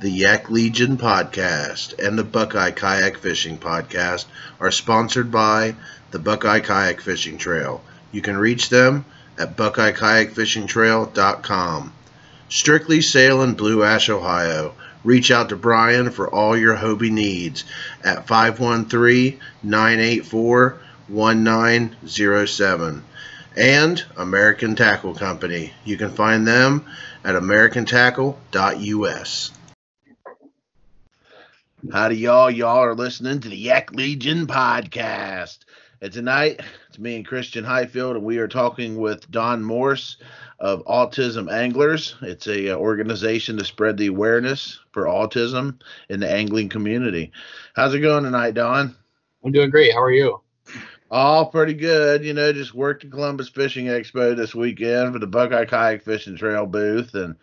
The Yak Legion podcast and the Buckeye Kayak Fishing podcast are sponsored by the Buckeye Kayak Fishing Trail. You can reach them at buckeyekayakfishingtrail.com. Strictly Sail in Blue Ash, Ohio. Reach out to Brian for all your Hobie needs at 513 984 1907. And American Tackle Company. You can find them at americantackle.us. Howdy, y'all. Y'all are listening to the Yak Legion podcast. And tonight, it's me and Christian Highfield, and we are talking with Don Morse of Autism Anglers. It's a uh, organization to spread the awareness for autism in the angling community. How's it going tonight, Don? I'm doing great. How are you? All pretty good. You know, just worked at Columbus Fishing Expo this weekend for the Buckeye Kayak Fishing Trail booth and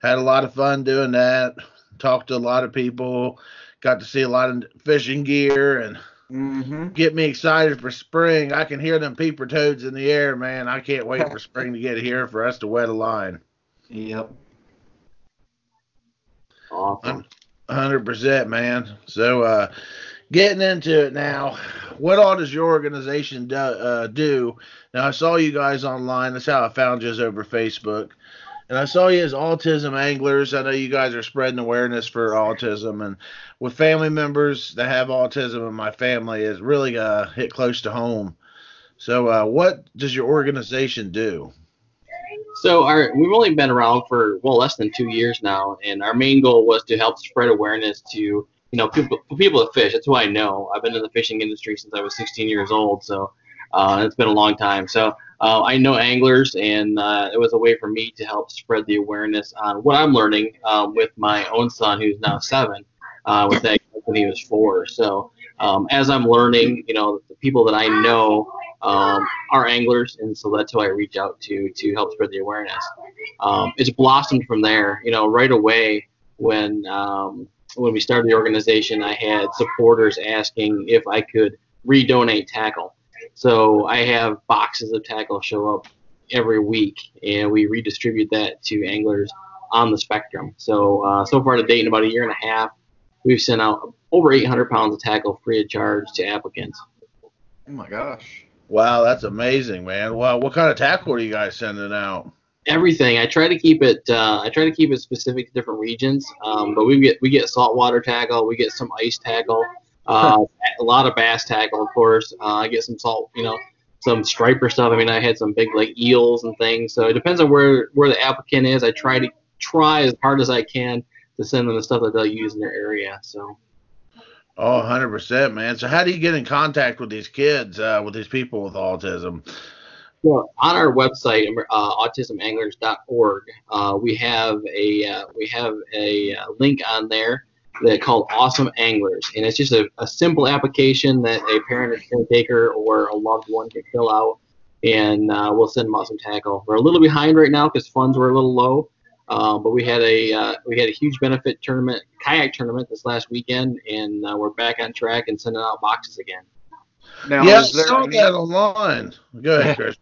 had a lot of fun doing that. Talked to a lot of people, got to see a lot of fishing gear and Mm-hmm. get me excited for spring. I can hear them peeper toads in the air, man. I can't wait for spring to get here for us to wet a line. Yep. Awesome. hundred percent, man. So, uh, getting into it now, what all does your organization do, uh, do? Now, I saw you guys online. That's how I found you is over Facebook, and I saw you as autism anglers. I know you guys are spreading awareness for autism, and with family members that have autism in my family, is really uh, hit close to home. So, uh, what does your organization do? So our we've only been around for well less than two years now, and our main goal was to help spread awareness to you know people people that fish. That's who I know. I've been in the fishing industry since I was 16 years old, so uh, it's been a long time. So uh, I know anglers, and uh, it was a way for me to help spread the awareness on what I'm learning um, with my own son, who's now seven, uh, with that when he was four. So um, as I'm learning, you know, the people that I know um, are anglers, and so that's who I reach out to to help spread the awareness. Um, it's blossomed from there. You know, right away when um, when we started the organization, I had supporters asking if I could redonate tackle. So I have boxes of tackle show up every week, and we redistribute that to anglers on the spectrum. So uh, so far to date, in about a year and a half, we've sent out over 800 pounds of tackle free of charge to applicants. Oh my gosh. Wow, that's amazing, man. Wow, what kind of tackle are you guys sending out? everything. I try to keep it. Uh, I try to keep it specific to different regions. Um, but we get we get saltwater tackle. We get some ice tackle. Uh, a lot of bass tackle, of course. Uh, I get some salt. You know, some striper stuff. I mean, I had some big like eels and things. So it depends on where where the applicant is. I try to try as hard as I can to send them the stuff that they'll use in their area. So. Oh, 100%, man. So, how do you get in contact with these kids, uh, with these people with autism? Well, on our website, uh, autismanglers.org, uh, we have a uh, we have a uh, link on there that called Awesome Anglers, and it's just a, a simple application that a parent or caretaker or a loved one can fill out, and uh, we'll send them out some tackle. We're a little behind right now because funds were a little low, um, but we had a uh, we had a huge benefit tournament, kayak tournament this last weekend, and we're back on track and sending out boxes again. Now, yeah, I saw any... that online. Go ahead, Chris.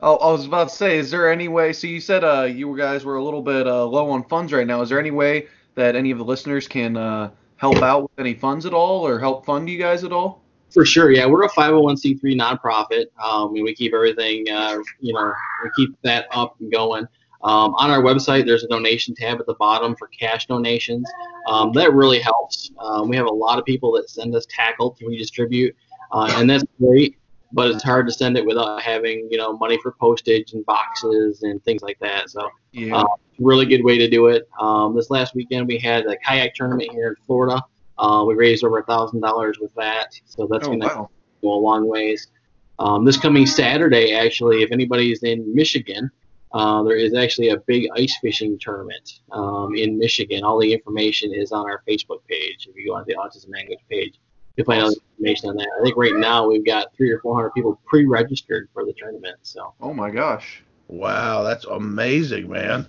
Oh, I was about to say, is there any way? So you said uh, you guys were a little bit uh, low on funds right now. Is there any way that any of the listeners can uh, help out with any funds at all, or help fund you guys at all? For sure, yeah. We're a 501c3 nonprofit, um, and we keep everything, uh, you know, we keep that up and going. Um, on our website, there's a donation tab at the bottom for cash donations. Um, that really helps. Um, we have a lot of people that send us tackle to redistribute, uh, and that's great but it's hard to send it without having you know money for postage and boxes and things like that. So yeah, uh, really good way to do it. Um, this last weekend we had a kayak tournament here in Florida. Uh, we raised over a thousand dollars with that, so that's oh, gonna wow. go a long ways. Um, this coming Saturday, actually, if anybody's in Michigan, uh, there is actually a big ice fishing tournament um, in Michigan. All the information is on our Facebook page. If you go on the Autism Anglers page, you'll find all the information on that. I think right now we've got three or four hundred people pre-registered for the tournament. So. Oh my gosh. Wow, that's amazing, man.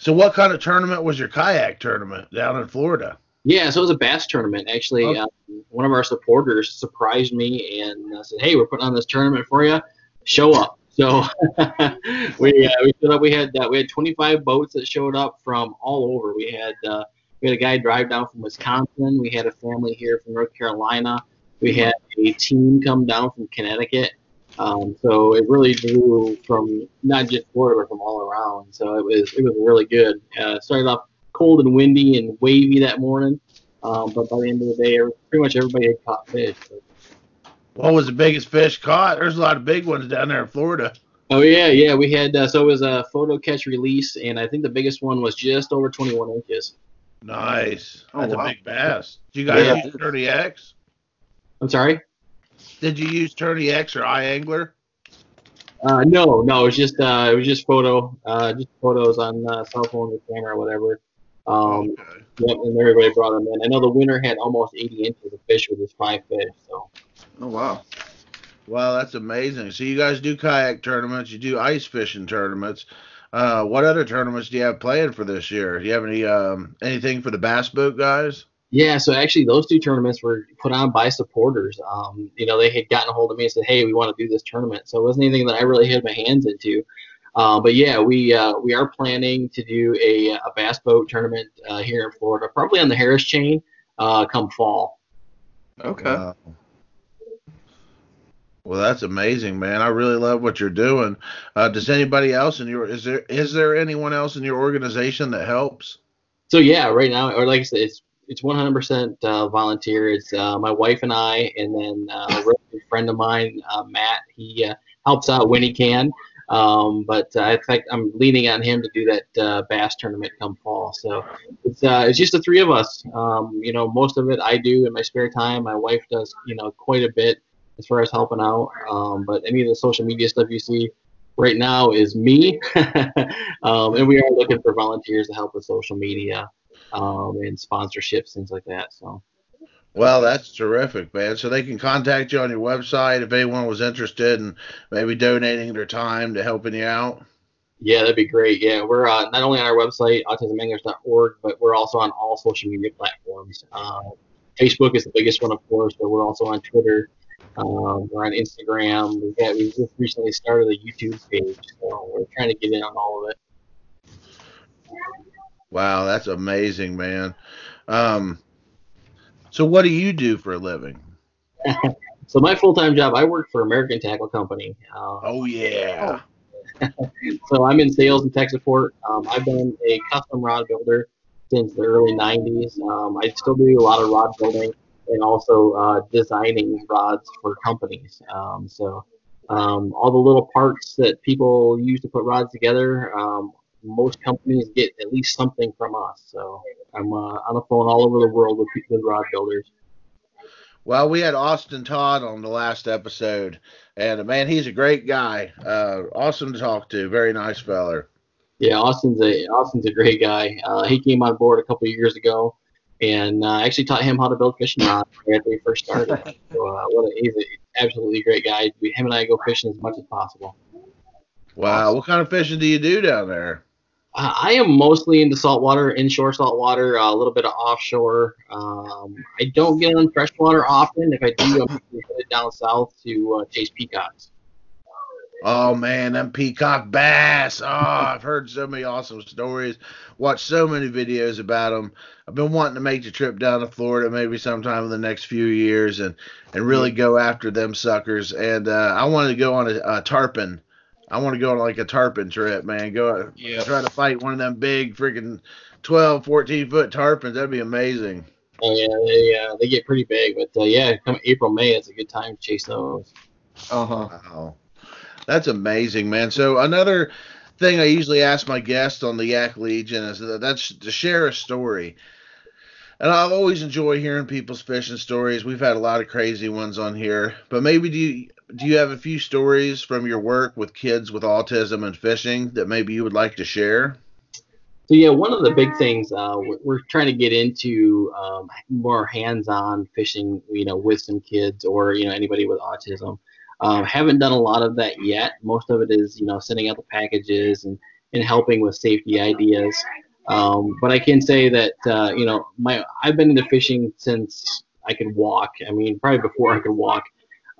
So, what kind of tournament was your kayak tournament down in Florida? Yeah, so it was a bass tournament. Actually, Okay. um, one of our supporters surprised me and uh, said, "Hey, we're putting on this tournament for you. Show up." So we uh, we showed up. We had uh, we had 25 boats that showed up from all over. We had uh, We had a guy drive down from Wisconsin. We had a family here from North Carolina. We had a team come down from Connecticut. Um, so it really drew from not just Florida, but from all around. So it was it was really good. Uh, started off cold and windy and wavy that morning, um, but by the end of the day, pretty much everybody had caught fish. So. What was the biggest fish caught? There's a lot of big ones down there in Florida. Oh yeah, yeah. We had uh, so it was a photo catch release, and I think the biggest one was just over 21 inches. Nice. Oh, That's wow. a big bass. Did you guys Yeah. use TourneyX? I'm sorry. Did you use TourneyX or iAngler? Uh, no, no, it was just uh, it was just photo, uh, just photos on uh, cell phone or camera or whatever. Um, okay. yep, and everybody brought them in. I know the winner had almost 80 inches of fish with his five fish. So Oh wow. Wow, that's amazing. So you guys do kayak tournaments, you do ice fishing tournaments. Uh, what other tournaments do you have planned for this year? Do you have any um, anything for the bass boat guys? Yeah, so actually those two tournaments were put on by supporters. Um, you know, they had gotten a hold of me and said, hey, we want to do this tournament. So it wasn't anything that I really had my hands into. Uh, but yeah, we uh, we are planning to do a, a bass boat tournament uh, here in Florida, probably on the Harris chain, uh, come fall. Okay. Wow. Well, that's amazing, man. I really love what you're doing. Uh, does anybody else in your is there is there anyone else in your organization that helps? So yeah, right now, or like I said, it's it's 100% uh, volunteer. It's uh, my wife and I, and then uh, a friend of mine, uh, Matt. He uh, helps out when he can. Um, but uh, I think I'm leaning on him to do that uh, bass tournament come fall. So it's uh, it's just the three of us. Um, you know, most of it I do in my spare time. My wife does, you know, quite a bit as far as helping out. Um, but any of the social media stuff you see right now is me. um, and we are looking for volunteers to help with social media um, and sponsorships, things like that. So Well, that's terrific, man. So they can contact you on your website if anyone was interested in maybe donating their time to helping you out. yeah, that'd be great. Yeah, we're uh, not only on our website autismanglers.org, but we're also on all social media platforms. Uh, Facebook is the biggest one, of course, but we're also on Twitter. Um, we're on Instagram. We've got we just recently started a YouTube page, so we're trying to get in on all of it. Wow, that's amazing, man. Um, so what do you do for a living? So my full-time job, I work for American Tackle Company. Uh, Oh yeah. So I'm in sales and tech support. Um, I've been a custom rod builder since the early 90s. Um, I still do a lot of rod building and also uh, designing rods for companies. Um, so um, all the little parts that people use to put rods together, um, most companies get at least something from us. So I'm uh, on the phone all over the world with people with rod builders. Well, we had Austin Todd on the last episode, and uh, man, he's a great guy. Uh, awesome to talk to. Very nice feller. Yeah, Austin's a Austin's a great guy. Uh, he came on board a couple of years ago, and uh, I actually taught him how to build fishing rods after he first started. so uh, what a, he's an absolutely great guy. We, him and I go fishing as much as possible. Wow. What kind of fishing do you do down there? Uh, I am mostly into saltwater, inshore saltwater, uh, a little bit of offshore. Um, I don't get on freshwater often. If I do, I'm headed down south to uh, chase peacocks. Oh man, them peacock bass. Oh, I've heard so many awesome stories. Watched so many videos about them. I've been wanting to make the trip down to Florida maybe sometime in the next few years and and really go after them suckers. And uh, I wanted to go on a, a tarpon. I want to go on like a tarpon trip, man. Go Yeah. try to fight one of them big freaking 12, 14 foot tarpons. That'd be amazing. Oh yeah, they uh, they get pretty big, but uh, yeah, come April May, it's a good time to chase those. Uh huh. Wow. That's amazing, man. So another thing I usually ask my guests on the Yak Legion is that that's to share a story. And I always enjoy hearing people's fishing stories. We've had a lot of crazy ones on here, but maybe do you do you have a few stories from your work with kids with autism and fishing that maybe you would like to share? So yeah, one of the big things uh, we're, trying to get into um, more hands-on fishing, you know, with some kids or you know anybody with autism. Um, haven't done a lot of that yet. Most of it is you know sending out the packages and and helping with safety ideas. Um, but I can say that uh, you know my I've been into fishing since I could walk. I mean, probably before I could walk.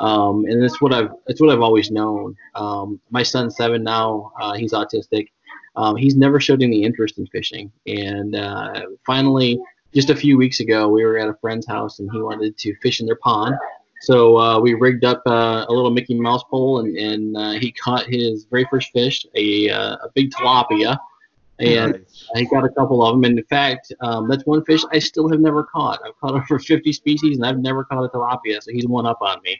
Um, and it's what I've it's what I've always known. Um, my son's seven now. Uh, he's autistic. um, he's never showed any interest in fishing. And uh, finally, just a few weeks ago, we were at a friend's house and he wanted to fish in their pond. So uh, we rigged up uh, a little Mickey Mouse pole and, and uh, he caught his very first fish, a, uh, a big tilapia. And Nice. I got a couple of them. And in fact, um, that's one fish I still have never caught. I've caught over 50 species and I've never caught a tilapia. So he's one up on me.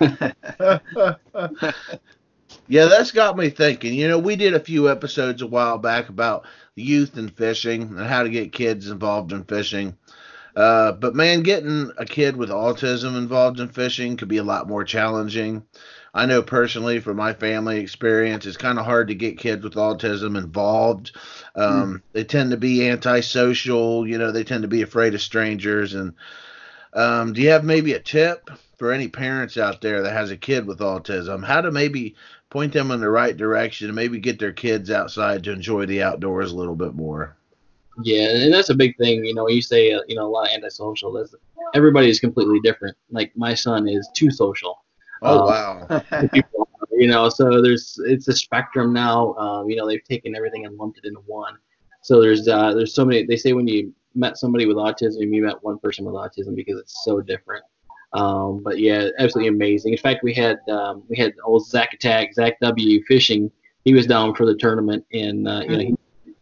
yeah, that's got me thinking. You know, we did a few episodes a while back about youth and fishing and how to get kids involved in fishing. Uh, but man, getting a kid with autism involved in fishing could be a lot more challenging. I know personally from my family experience, it's kind of hard to get kids with autism involved. Um, They tend to be antisocial. You know, they tend to be afraid of strangers. And um, do you have maybe a tip for any parents out there that has a kid with autism? How to maybe point them in the right direction and maybe get their kids outside to enjoy the outdoors a little bit more? Yeah, and that's a big thing. You know, you say uh, you know a lot of antisocial. That's, everybody is completely different. Like my son is too social. Oh Uh, wow. you know, so there's it's a spectrum now. Um, you know, they've taken everything and lumped it into one. So there's uh, there's so many. They say when you met somebody with autism, you met one person with autism because it's so different. Um, but yeah, absolutely amazing. In fact, we had um, we had old Zach Attack, Zach W fishing. He was down for the tournament, and uh, you know he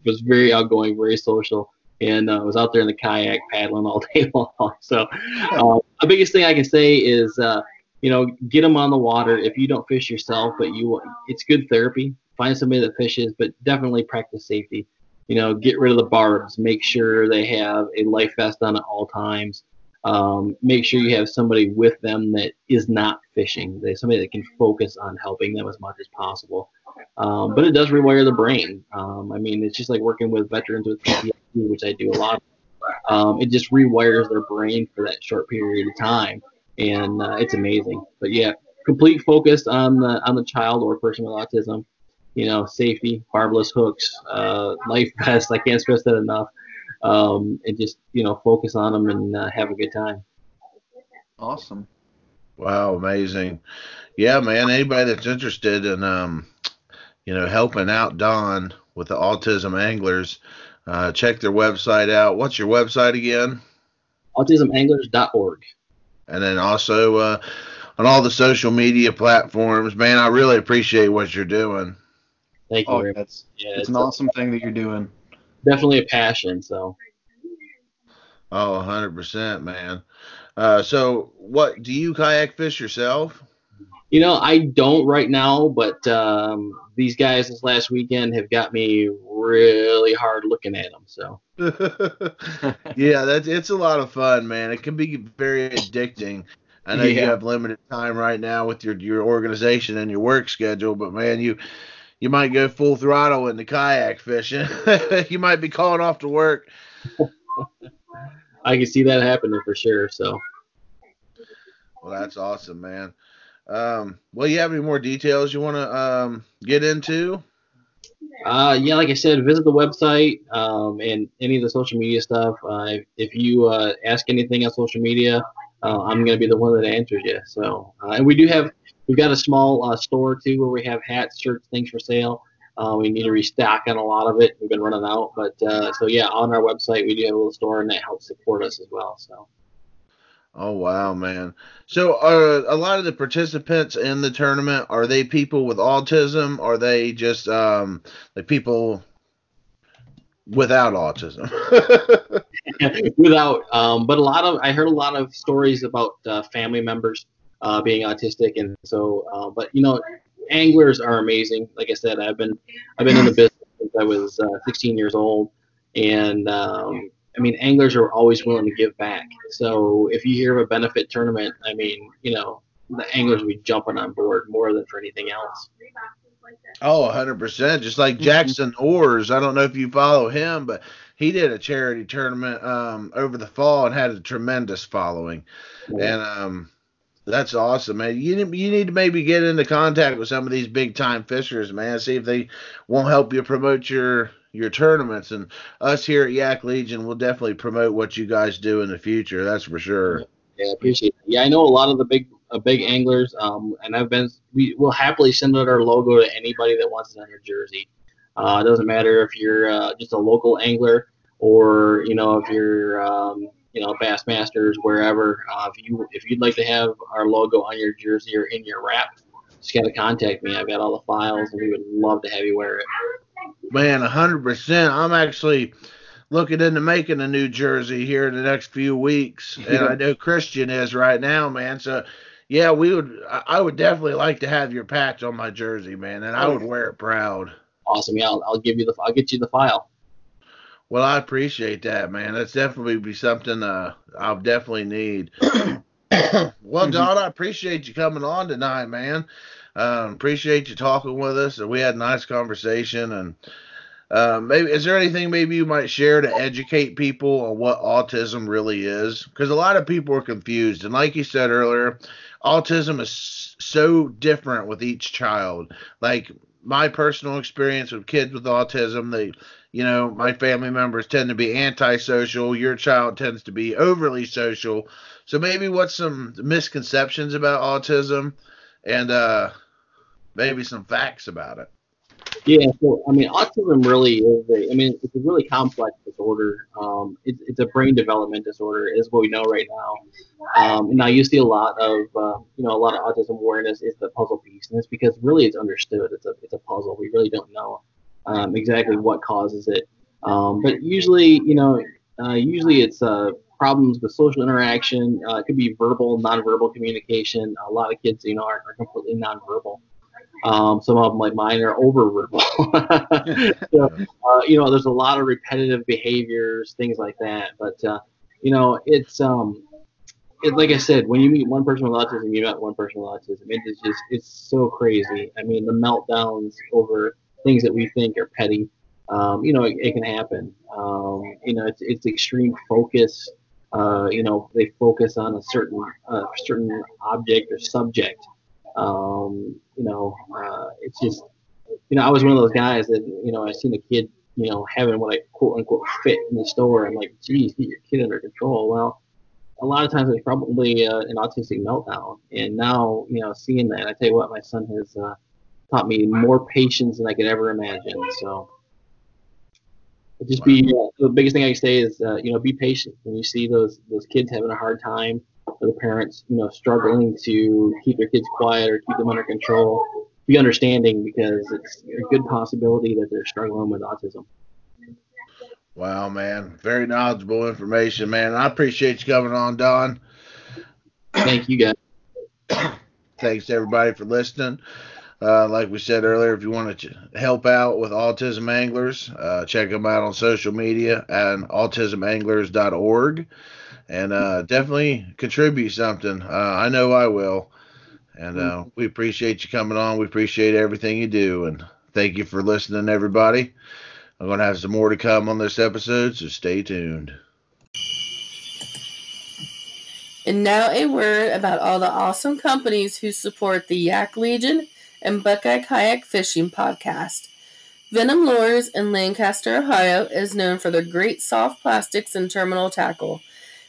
was very outgoing, very social, and uh, was out there in the kayak paddling all day long. So uh, the biggest thing I can say is. Uh, you know, get them on the water. If you don't fish yourself, but you, it's good therapy. Find somebody that fishes, but definitely practice safety. You know, get rid of the barbs. Make sure they have a life vest on at all times. Um, make sure you have somebody with them that is not fishing. They somebody that can focus on helping them as much as possible. Um, but it does rewire the brain. Um, I mean, it's just like working with veterans with PTSD, which I do a lot. Um, it just rewires their brain for that short period of time and uh, it's amazing. But yeah, complete focus on the on the child or person with autism. You know, safety, barbless hooks, uh, life vest. I can't stress that enough. Um, and just you know, focus on them and uh, have a good time. Awesome. Wow, amazing. Yeah, man, anybody that's interested in um, you know, helping out Don with the autism anglers, uh, check their website out. What's your website again? AutismAnglers.org. And then also uh, on all the social media platforms. Man, I really appreciate what you're doing. Thank you Oh, very that's Yeah, it's it's an a- awesome thing that you're doing. definitely a passion. So Oh, 100%, man. Uh, so, what do you kayak fish yourself? you know, I don't right now, but um, these guys this last weekend have got me really hard looking at them. So yeah, that's it's a lot of fun, man. It can be very addicting. I know you have limited time right now with your your organization and your work schedule, but man, you you might go full throttle in the kayak fishing. you might be calling off to work. I can see that happening for sure. So. Well, that's awesome, man. Um, well, you have any more details you want to um, get into? Uh, yeah, like I said, visit the website um, and any of the social media stuff. Uh, if, you uh, ask anything on social media, uh, I'm gonna be the one that answers you. So, uh, and we do have we've got a small uh, store too where we have hats, shirts, things for sale. Uh, we need to restock on a lot of it. We've been running out, but uh, so yeah, on our website we do have a little store and that helps support us as well. So. Oh wow, man! So, are a lot of the participants in the tournament are they people with autism? Or are they just um, like people without autism? without um, but a lot of i heard a lot of stories about uh, family members uh, being autistic and so uh, but you know anglers are amazing like i said i've been i've been in the business since i was uh, 16 years old and um, i mean anglers are always willing to give back so if you hear of a benefit tournament i mean you know the anglers will be jumping on board more than for anything else oh, 100 percent. Just like Jackson Orrs. I don't know if you follow him, but he did a charity tournament um, over the fall and had a tremendous following. And um, that's awesome, man. You you need to maybe get into contact with some of these big time fishers, man. See if they won't help you promote your your tournaments. And us here at Yak Legion will definitely promote what you guys do in the future. That's for sure. Yeah, I appreciate. Yeah, I know a lot of the big uh, big anglers, um, and I've been we will happily send out our logo to anybody that wants it on their jersey. Uh, it doesn't matter if you're uh, just a local angler or you know if you're um, you know Bassmasters wherever. Uh, if you if you'd like to have our logo on your jersey or in your wrap, just gotta contact me. I've got all the files, and we would love to have you wear it. Man, hundred percent. I'm actually looking into making a new jersey here in the next few weeks, and I know Christian is right now, man. So, yeah, we would. I would definitely like to have your patch on my jersey, man, and I would wear it proud. Awesome. Yeah, I'll, I'll give you the. I'll get you the file. Well, I appreciate that, man. That's definitely be something uh, I'll definitely need. well, Mm-hmm. Don, I appreciate you coming on tonight, man. Um, appreciate you talking with us. We had a nice conversation, and uh, maybe is there anything maybe you might share to educate people on what autism really is? Because a lot of people are confused, and like you said earlier, autism is so different with each child. Like my personal experience with kids with autism, they you know, my family members tend to be antisocial. Your child tends to be overly social. So maybe what's some misconceptions about autism and uh, maybe some facts about it. Yeah, so I mean, autism really is a. I mean, it's a really complex disorder. Um, it's, it's a brain development disorder, is what we know right now. Um, now you see a lot of, uh, you know, a lot of autism awareness is the puzzle piece, and it's because really it's understood. It's a, it's a puzzle. We really don't know um, exactly what causes it. Um, but usually, you know, uh, usually it's uh, problems with social interaction. Uh, it could be verbal, nonverbal communication. A lot of kids, you know, are, are completely nonverbal. Um, some of them, like mine, are oververbal. so, uh, you know, there's a lot of repetitive behaviors, things like that. But uh, you know, it's um, it, like I said, when you meet one person with autism, you met one person with autism. It is just, it's so crazy. I mean, the meltdowns over things that we think are petty. Um, you know, it, it can happen. Um, you know, it's it's extreme focus. Uh, you know, they focus on a certain certain object or subject. Um, you know, uh, it's just, you know, I was one of those guys that, you know, I seen a kid, you know, having what I quote unquote fit in the store. I'm like, geez, get your kid under control. Well, a lot of times it's probably uh, an autistic meltdown. And now, you know, seeing that, I tell you what, my son has uh, taught me more patience than I could ever imagine. So just be uh, the biggest thing I can say is, uh, you know, be patient when you see those those kids having a hard time, or the parents, you know, struggling to keep their kids quiet or keep them under control. Be understanding because it's a good possibility that they're struggling with autism. Wow, man. Very knowledgeable information, man. I appreciate you coming on, Don. Thank you, guys. Thanks everybody for listening. Uh, like we said earlier, if you want to ch- help out with autism anglers, uh, check them out on social media at autismanglers.org and uh, definitely contribute something. Uh, I know I will. And uh, we appreciate you coming on. We appreciate everything you do. And thank you for listening, everybody. I'm going to have some more to come on this episode, so stay tuned. And now a word about all the awesome companies who support the Yak Legion and Buckeye Kayak Fishing podcast. Venom Lures in Lancaster, Ohio is known for their great soft plastics and terminal tackle.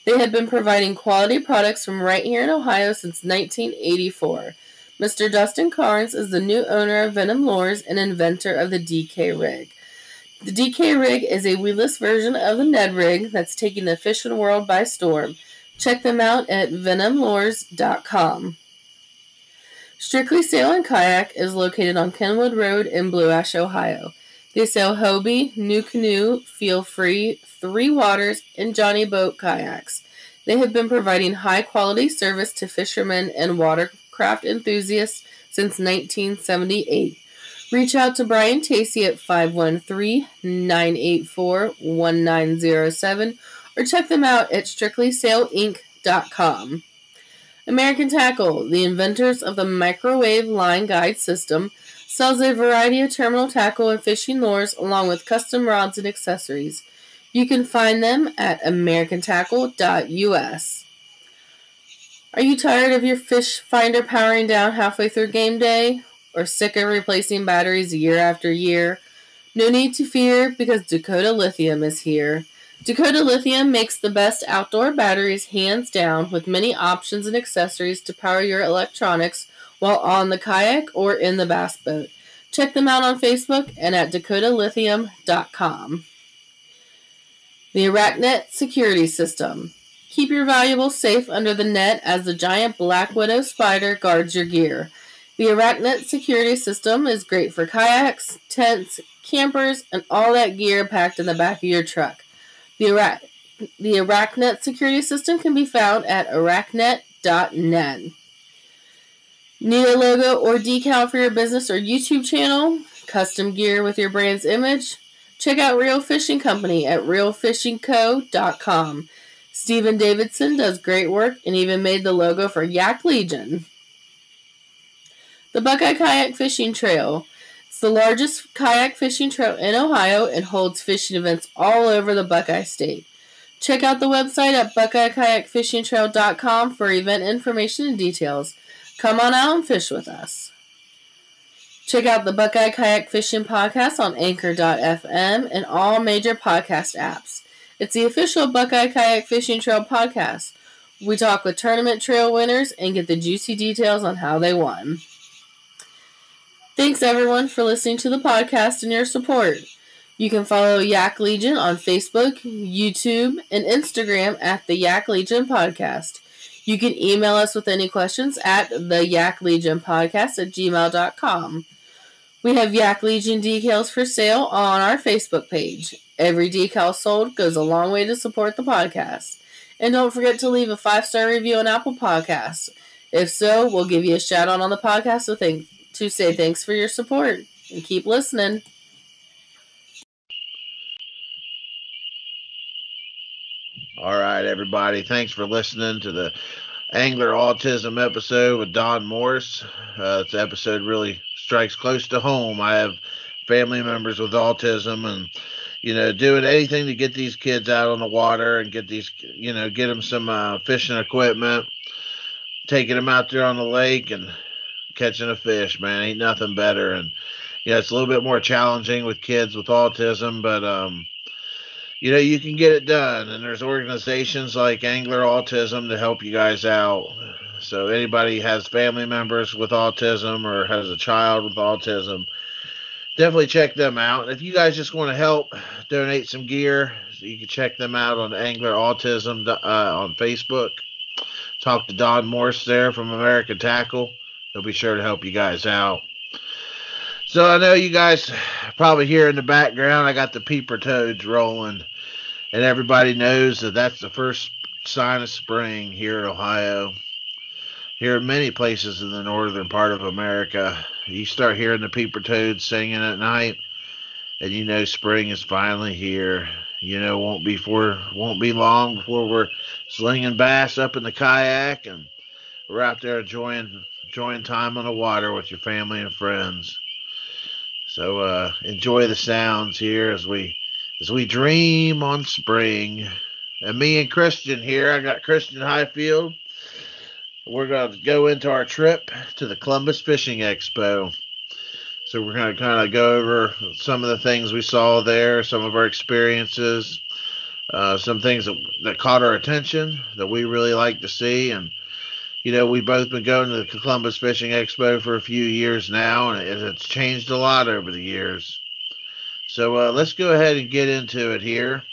They have been providing quality products from right here in Ohio since 1984. Mr. Dustin Carnes is the new owner of Venom Lures and inventor of the DK rig. The DK rig is a weedless version of the Ned rig that's taking the fishing world by storm. Check them out at venomlures.com. Strictly Sail and Kayak is located on Kenwood Road in Blue Ash, Ohio. They sell Hobie, NuCanoe, Feel Free, Three Waters, and Johnny Boat kayaks. They have been providing high quality service to fishermen and watercraft enthusiasts since 1978. Reach out to Brian Tacey at 513 984 1907 or check them out at strictlysailinc.com. American Tackle, the inventors of the microwave line guide system, sells a variety of terminal tackle and fishing lures along with custom rods and accessories. You can find them at americantackle.us. Are you tired of your fish finder powering down halfway through game day? Or sick of replacing batteries year after year? No need to fear because Dakota Lithium is here. Dakota Lithium makes the best outdoor batteries hands down with many options and accessories to power your electronics while on the kayak or in the bass boat. Check them out on Facebook and at dakotalithium.com. The Arachnet Security System. Keep your valuables safe under the net as the giant black widow spider guards your gear. The Arachnet security system is great for kayaks, tents, campers, and all that gear packed in the back of your truck. The, Arac- the security system can be found at aracnet.net. Need a logo or decal for your business or YouTube channel? Custom gear with your brand's image? Check out Real Fishing Company at realfishingco.com. Stephen Davidson does great work and even made the logo for Yak Legion. The Buckeye Kayak Fishing Trail. It's the largest kayak fishing trail in Ohio and holds fishing events all over the Buckeye State. Check out the website at buckeyekayakfishingtrail.com for event information and details. Come on out and fish with us. Check out the Buckeye Kayak Fishing Podcast on Anchor.fm and all major podcast apps. It's the official Buckeye Kayak Fishing Trail podcast. We talk with tournament trail winners and get the juicy details on how they won. Thanks everyone for listening to the podcast and your support. You can follow Yak Legion on Facebook, YouTube, and Instagram at the Yak Legion Podcast. You can email us with any questions at the Yak Legion Podcast at gmail.com. We have Yak Legion decals for sale on our Facebook page. Every decal sold goes a long way to support the podcast. And don't forget to leave a five star review on Apple Podcasts. If so, we'll give you a shout out on the podcast to, think, to say thanks for your support and keep listening. All right, everybody. Thanks for listening to the Angler Autism episode with Don Morse. Uh, this episode really strikes close to home. I have family members with autism and you know doing anything to get these kids out on the water and get these you know get them some uh, fishing equipment taking them out there on the lake and catching a fish man ain't nothing better and yeah it's a little bit more challenging with kids with autism but um you know you can get it done and there's organizations like angler autism to help you guys out so anybody has family members with autism or has a child with autism, definitely check them out. If you guys just want to help donate some gear, you can check them out on Angler Autism uh, on Facebook. Talk to Don Morse there from American Tackle. He'll be sure to help you guys out. So I know you guys probably hear in the background I got the peeper toads rolling, and everybody knows that that's the first sign of spring here in Ohio here in many places in the northern part of America, you start hearing the peeper toads singing at night, and you know spring is finally here. You know, won't be for won't be long before we're slinging bass up in the kayak, and we're out there enjoying enjoying time on the water with your family and friends. So uh, enjoy the sounds here as we as we dream on spring. And me and Christian here, I got Christian Highfield we're going to go into our trip to the Columbus Fishing Expo. So we're going to kind of go over some of the things we saw there, some of our experiences, uh, some things that, that caught our attention that we really like to see. And, you know, we've both been going to the Columbus Fishing Expo for a few years now, and it's changed a lot over the years. So uh, let's go ahead and get into it here.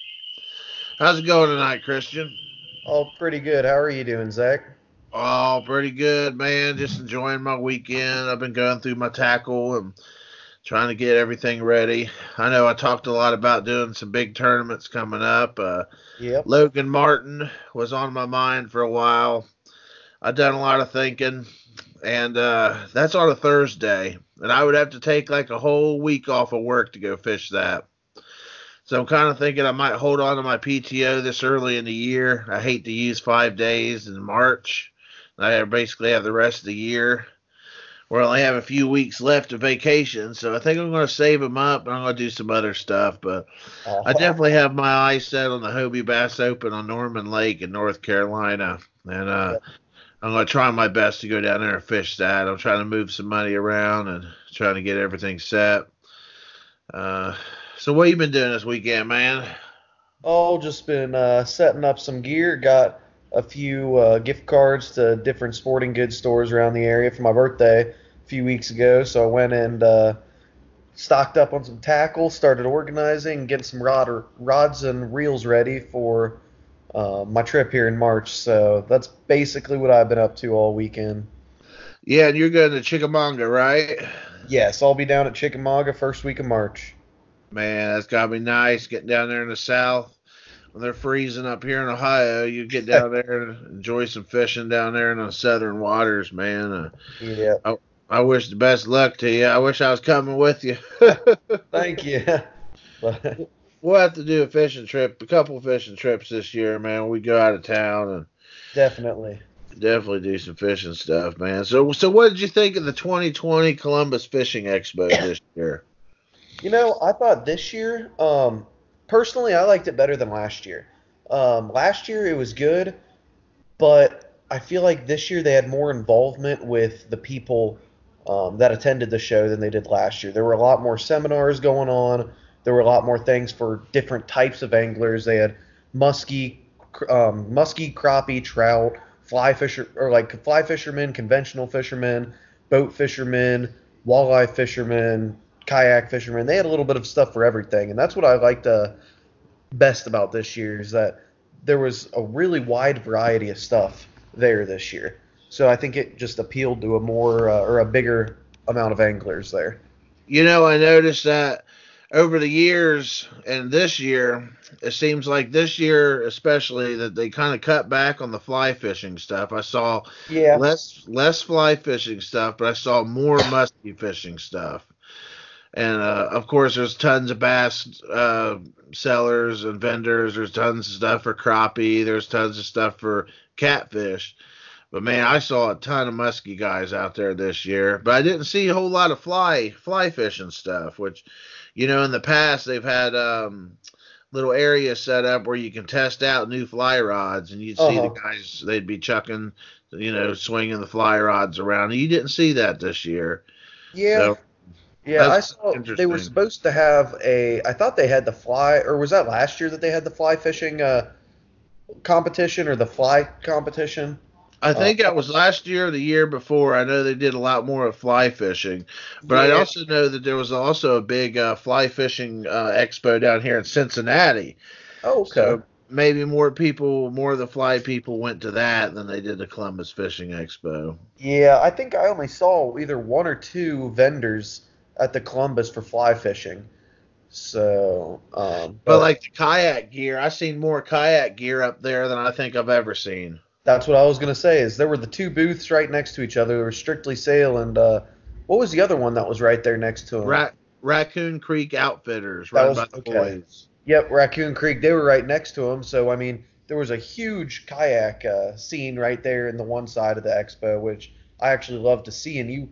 How's it going tonight, Christian? Oh, pretty good. How are you doing, Zach? Oh, pretty good, man. Just enjoying my weekend. I've been going through my tackle and trying to get everything ready. I know I talked a lot about doing some big tournaments coming up. Uh, yep. Logan Martin was on my mind for a while. I've done a lot of thinking, and uh, that's on a Thursday, and I would have to take like a whole week off of work to go fish that. So I'm kind of thinking I might hold on to my PTO this early in the year. I hate to use five days in March I basically have the rest of the year. We only have a few weeks left of vacation, so I think I'm going to save them up and I'm going to do some other stuff. But uh-huh. I definitely have my eyes set on the Hobie Bass Open on Norman Lake in North Carolina, and uh, I'm going to try my best to go down there and fish that. I'm trying to move some money around and trying to get everything set. Uh, so what you been doing this weekend, man? Oh, just been uh, setting up some gear. Got a few uh, gift cards to different sporting goods stores around the area for my birthday a few weeks ago. So I went and uh, stocked up on some tackle, started organizing, getting some rod rods and reels ready for uh, my trip here in March. So that's basically what I've been up to all weekend. Yeah, and you're going to Chickamauga, right? Yes, I'll be down at Chickamauga first week of March. Man, that's gotta be nice getting down there in the south when they're freezing up here in Ohio. You get down there and enjoy some fishing down there in the southern waters, man. Uh, Yeah. I, I wish the best luck to you. I wish I was coming with you. Thank you. We'll have to do a fishing trip, a couple fishing trips this year, man. We go out of town and definitely. definitely do some fishing stuff, man. So, so what did you think of the 2020 Columbus Fishing Expo this year? You know, I thought this year, um, personally, I liked it better than last year. Um, last year it was good, but I feel like this year they had more involvement with the people um, that attended the show than they did last year. There were a lot more seminars going on. There were a lot more things for different types of anglers. They had musky, um, musky, crappie, trout, fly fisher, or like fly fishermen, conventional fishermen, boat fishermen, walleye fishermen, kayak fishermen. They had a little bit of stuff for everything, and that's what I liked uh, best about this year is that there was a really wide variety of stuff there this year. So I think it just appealed to a more uh, or a bigger amount of anglers there. You know, I noticed that over the years and this year, it seems like this year especially that they kind of cut back on the fly fishing stuff. I saw Yeah. less less fly fishing stuff, but I saw more musky fishing stuff. And uh, of course, there's tons of bass uh, sellers and vendors. There's tons of stuff for crappie. There's tons of stuff for catfish. But man, I saw a ton of musky guys out there this year. But I didn't see a whole lot of fly fly fishing stuff. Which, you know, in the past they've had um, little areas set up where you can test out new fly rods, and you'd see Uh-huh. the guys they'd be chucking, you know, swinging the fly rods around. You didn't see that this year. Yeah. So, yeah, I saw they were supposed to have a I thought they had the fly or was that last year that they had the fly fishing uh competition or the fly competition? I Uh, think that was last year or the year before. I know they did a lot more of fly fishing, but I also know that there was also a big uh, fly fishing uh, expo down here in Cincinnati. Oh, okay. So maybe more people, more of the fly people went to that than they did the Columbus Fishing Expo. Yeah, I think I only saw either one or two vendors at the Columbus for fly fishing. So, um, But like the kayak gear, I seen more kayak gear up there than I think I've ever seen. That's what I was gonna say. Is there were the two booths right next to each other. There was Strictly Sail and uh, what was the other one that was right there next to them? Ra- Raccoon Creek Outfitters, right was- by the okay. boys. Yep, Raccoon Creek. They were right next to them. So I mean, there was a huge kayak uh, scene right there in the one side of the expo, which I actually love to see. And you,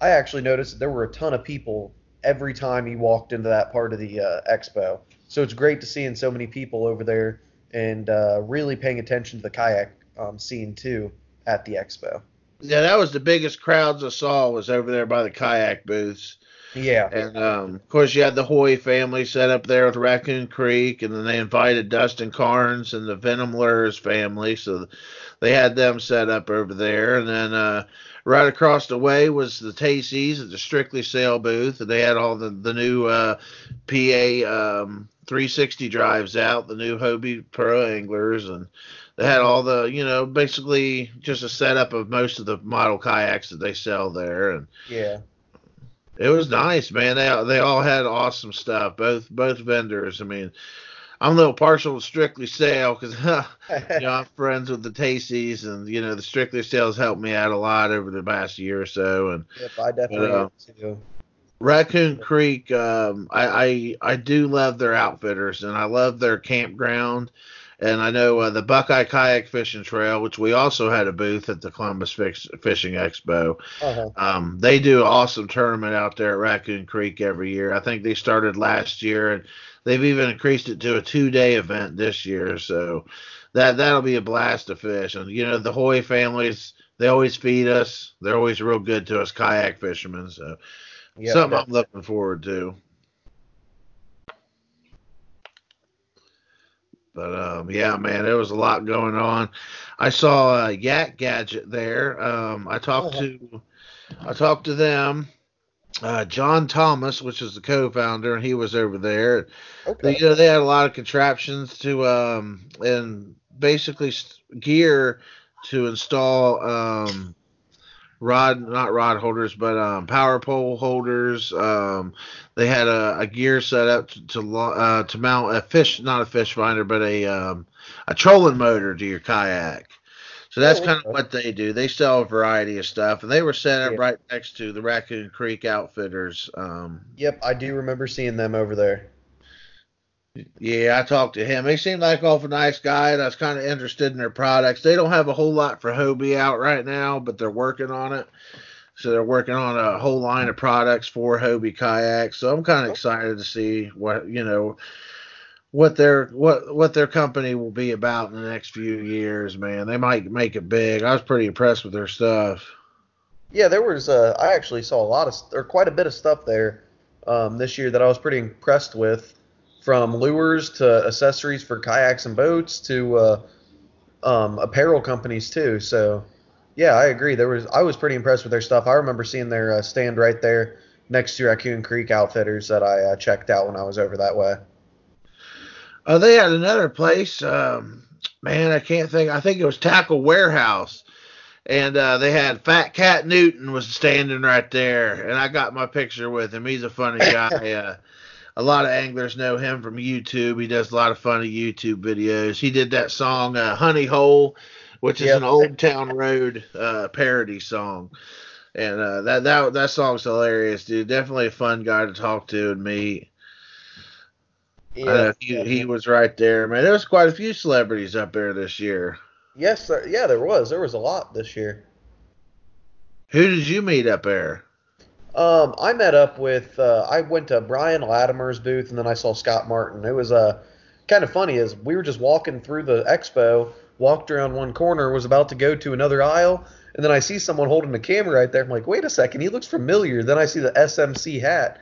I actually noticed that there were a ton of people every time you walked into that part of the uh, expo. So it's great to seeing so many people over there and uh, really paying attention to the kayak um, scene too at the expo. Yeah, that was the biggest crowds I saw was over there by the kayak booths. Yeah. And um, of course, you had the Hoy family set up there with Raccoon Creek, and then they invited Dustin Carnes and the Venom Lures family, so they had them set up over there. And then uh, right across the way was the Tacey's at the Strictly Sail booth, and they had all the the new uh, PA um, 360 drives out, the new Hobie Pro Anglers, and they had all the you know basically just a setup of most of the model kayaks that they sell there, and Yeah. it was nice, man. They they all had awesome stuff. Both both vendors. I mean, I'm a little partial to Strictly Sail because you know I'm friends with the Tacey's, and you know the Strictly Sail's helped me out a lot over the past year or so. And Yep, I definitely uh, am too. Raccoon Creek, um, I, I I do love their outfitters, and I love their campground. And I know uh, the Buckeye Kayak Fishing Trail, which we also had a booth at the Columbus Fishing Expo. Uh-huh. Um, they do an awesome tournament out there at Raccoon Creek every year. I think they started last year, and they've even increased it to a two-day event this year. So that that'll be a blast to fish. And you know the Hoy families, they always feed us. They're always real good to us kayak fishermen. So Yep, something I'm looking forward to. But um, yeah, man, there was a lot going on. I saw a Yak Gadget there. Um, I talked Oh. to I talked to them, uh, John Thomas, which is the co-founder, and he was over there. Okay. They, you know, they had a lot of contraptions to um and basically gear to install um rod not rod holders but um power pole holders um they had a, a gear set up to to, uh, to mount a fish not a fish finder but a um a trolling motor to your kayak so that's kind of what they do they sell a variety of stuff and they were set up Yeah. right next to the raccoon creek outfitters um Yep, I do remember seeing them over there. Yeah, I talked to him. He seemed like off a nice guy, and I was kind of interested in their products. They don't have a whole lot for Hobie out right now, but they're working on it. So they're working on a whole line of products for Hobie kayaks. So I'm kind of excited to see what you know what their what what their company will be about in the next few years. Man, they might make it big. I was pretty impressed with their stuff. Yeah, there was. Uh, I actually saw a lot of, or quite a bit of stuff there um, this year that I was pretty impressed with, from lures to accessories for kayaks and boats to uh, um, apparel companies too. So, yeah, I agree. There was. I was pretty impressed with their stuff. I remember seeing their uh, stand right there next to Raccoon Creek Outfitters that I uh, checked out when I was over that way. Uh, they had another place. Um, man, I can't think. I think it was Tackle Warehouse, and uh, they had Fat Cat Newton was standing right there, and I got my picture with him. He's a funny guy. A lot of anglers know him from YouTube. He does a lot of funny YouTube videos. He did that song uh, "Honey Hole," which is Yep. an Old Town Road uh, parody song. And uh, that that that song's hilarious, dude. Definitely a fun guy to talk to and meet. Uh, he, he was right there, man. There was quite a few celebrities up there this year. Yes, sir. yeah, there was. There was a lot this year. Who did you meet up there? Um, I met up with. Uh, I went to Brian Latimer's booth, and then I saw Scott Martin. It was uh, kind of funny. Is we were just walking through the expo, walked around one corner, was about to go to another aisle, and then I see someone holding a camera right there. I'm like, wait a second, he looks familiar. Then I see the SMC hat,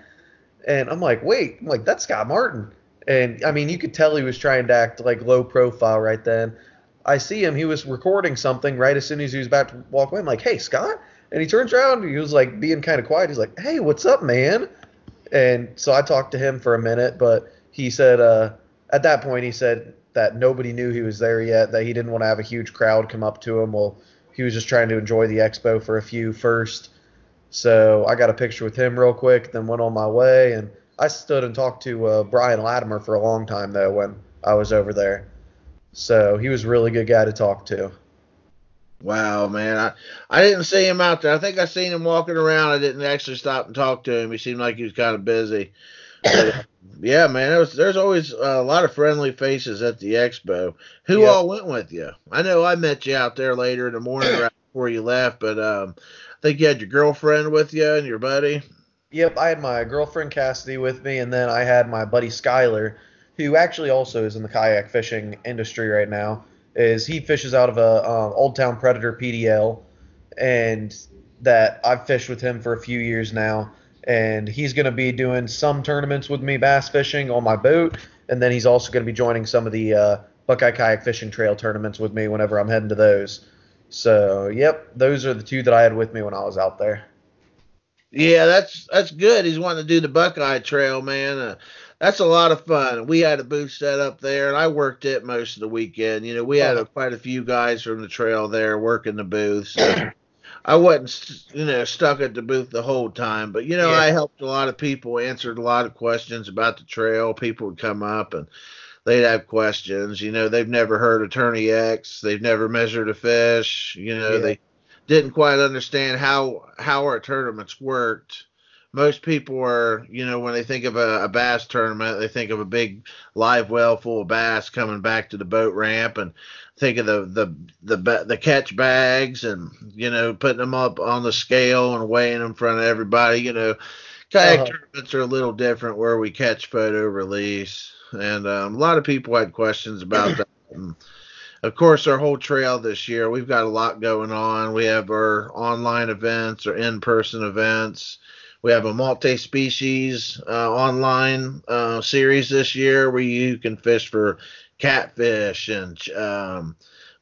and I'm like, wait, I'm like that's Scott Martin. And I mean, you could tell he was trying to act like low profile right then. I see him. He was recording something right as soon as he was about to walk away. I'm like, hey, Scott. And he turns around. And he was like being kind of quiet. He's like, hey, what's up, man? And so I talked to him for a minute, but he said uh, at that point he said that nobody knew he was there yet. That he didn't want to have a huge crowd come up to him. Well, he was just trying to enjoy the expo for a few first. So I got a picture with him real quick, then went on my way. And I stood and talked to uh, Brian Latimer for a long time though when I was over there. So he was a really good guy to talk to. Wow, man. I, I didn't see him out there. I think I seen him walking around. I didn't actually stop and talk to him. He seemed like he was kind of busy. But, yeah, man. Was, there's always a lot of friendly faces at the expo. Who Yep. all went with you? I know I met you out there later in the morning right before you left, but um, I think you had your girlfriend with you and your buddy. Yep, I had my girlfriend Cassidy with me, and then I had my buddy Skyler, who actually also is in the kayak fishing industry right now. Is he fishes out of a um, Old Town Predator PDL, and that I've fished with him for a few years now, and he's going to be doing some tournaments with me bass fishing on my boat, and then he's also going to be joining some of the uh, Buckeye Kayak Fishing Trail tournaments with me whenever I'm heading to those. So, yep, those are the two that I had with me when I was out there. Yeah, that's that's good. He's wanting to do the Buckeye Trail, man. Uh, that's a lot of fun. We had a booth set up there, and I worked it most of the weekend. You know, we had a, quite a few guys from the trail there working the booth. So I wasn't, you know, stuck at the booth the whole time. But you know, Yeah. I helped a lot of people, answered a lot of questions about the trail. People would come up and they'd have questions. You know, they've never heard of TourneyX. They've never measured a fish. You know, Yeah. they didn't quite understand how how our tournaments worked. Most people are, you know, when they think of a, a bass tournament, they think of a big live well full of bass coming back to the boat ramp, and think of the the the the catch bags, and you know, putting them up on the scale and weighing them in front of everybody. You know, kayak Uh-huh. tournaments are a little different where we catch, photo, release, and um, a lot of people had questions about that. And, of course, our whole trail this year, we've got a lot going on. We have our online events or in person events. We have a multi species uh, online uh, series this year where you can fish for catfish and um,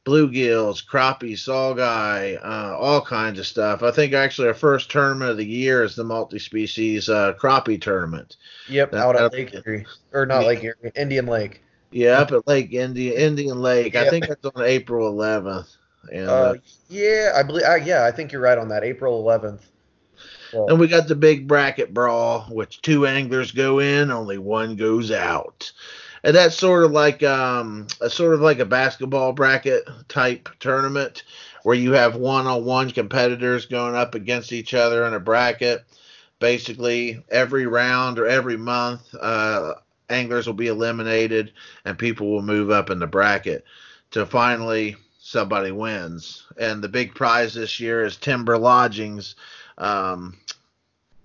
bluegills, crappie, saugeye, uh, all kinds of stuff. I think actually our first tournament of the year is the multi-species uh, crappie tournament. Yep, That- out at Lake Erie. Or not Yeah. Lake Erie, Indian Lake. Yeah, up at Lake Indian Indian Lake. I think that's on April 11th. And, Uh, uh, yeah, I believe. Uh, yeah, I think you're right on that. April 11th. And we got the big bracket brawl, which two anglers go in, only one goes out. And that's sort of like um, a sort of like a basketball bracket type tournament where you have one-on-one competitors going up against each other in a bracket. Basically, every round or every month, uh, anglers will be eliminated and people will move up in the bracket to finally somebody wins. And the big prize this year is Timber Lodgings. Um,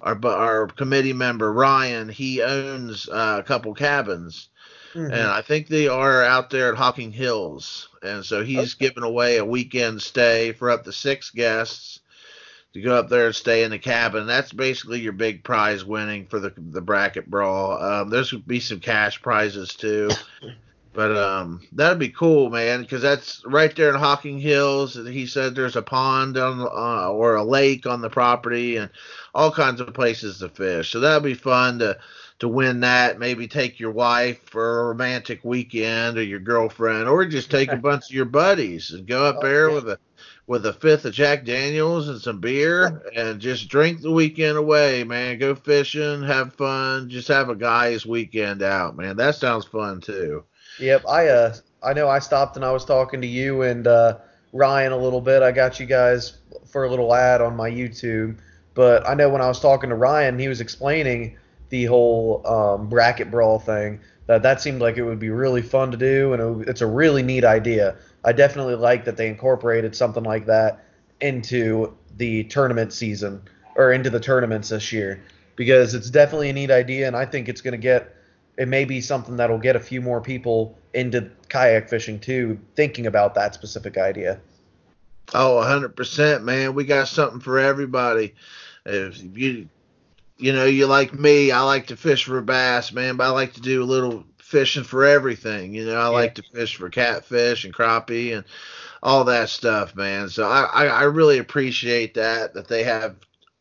our our committee member Ryan, he owns uh, a couple cabins, Mhm. and I think they are out there at Hocking Hills, and so he's giving away a weekend stay for up to six guests to go up there and stay in the cabin. That's basically your big prize winning for the the bracket brawl. Um, there's gonna be some cash prizes too. But um, that'd be cool, man, because that's right there in Hocking Hills. And he said there's a pond on uh, or a lake on the property, and all kinds of places to fish. So that'd be fun to to win that. Maybe take your wife for a romantic weekend, or your girlfriend, or just take a bunch of your buddies and go up Oh, there yeah. with a with a fifth of Jack Daniels and some beer, and just drink the weekend away, man. Go fishing, have fun, just have a guy's weekend out, man. That sounds fun too. Yep, I uh I know I stopped and I was talking to you and uh Ryan a little bit. I got you guys for a little ad on my YouTube. But I know when I was talking to Ryan, he was explaining the whole um, bracket brawl thing. That that seemed like it would be really fun to do, and it, it's a really neat idea. I definitely like that they incorporated something like that into the tournament season or into the tournaments this year because it's definitely a neat idea, and I think it's going to get it may be something that'll get a few more people into kayak fishing too, thinking about that specific idea. Oh, 100%, man. We got something for everybody. If you you know, you like me, I like to fish for bass, man, but I like to do a little fishing for everything. You know, I Yeah. like to fish for catfish and crappie and all that stuff, man. So I, I, I really appreciate that that they have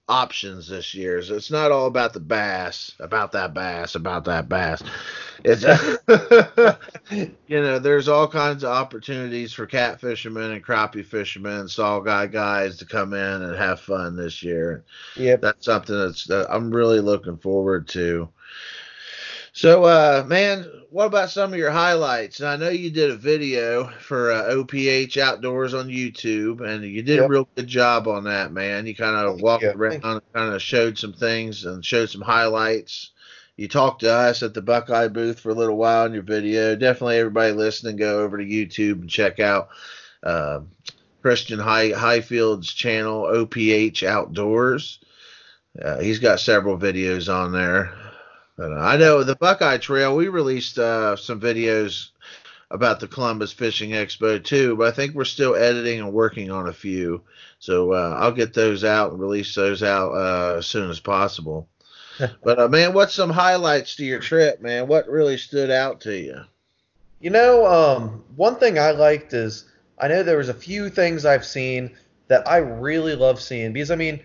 options this year. So it's not all about the bass, about that bass, about that bass. It's you know, there's all kinds of opportunities for cat fishermen and crappie fishermen, saugeye guys to come in and have fun this year. Yep. That's something that's that I'm really looking forward to. So, uh, man, what about some of your highlights? And I know you did a video for uh, OPH Outdoors on YouTube, and you did a real good job on that, man. You kind of walked you. around, and kind of showed some things and showed some highlights. You talked to us at the Buckeye booth for a little while in your video. Definitely, everybody listening, go over to YouTube and check out uh, Christian High Highfield's channel, OPH Outdoors. Uh, he's got several videos on there. Uh, I know the Buckeye Trail. We released uh, some videos about the Columbus Fishing Expo too, but I think we're still editing and working on a few. So uh, I'll get those out and release those out uh, as soon as possible. but uh, man, what's some highlights to your trip, man? What really stood out to you? You know, um, one thing I liked is I know there was a few things I've seen that I really love seeing because I mean,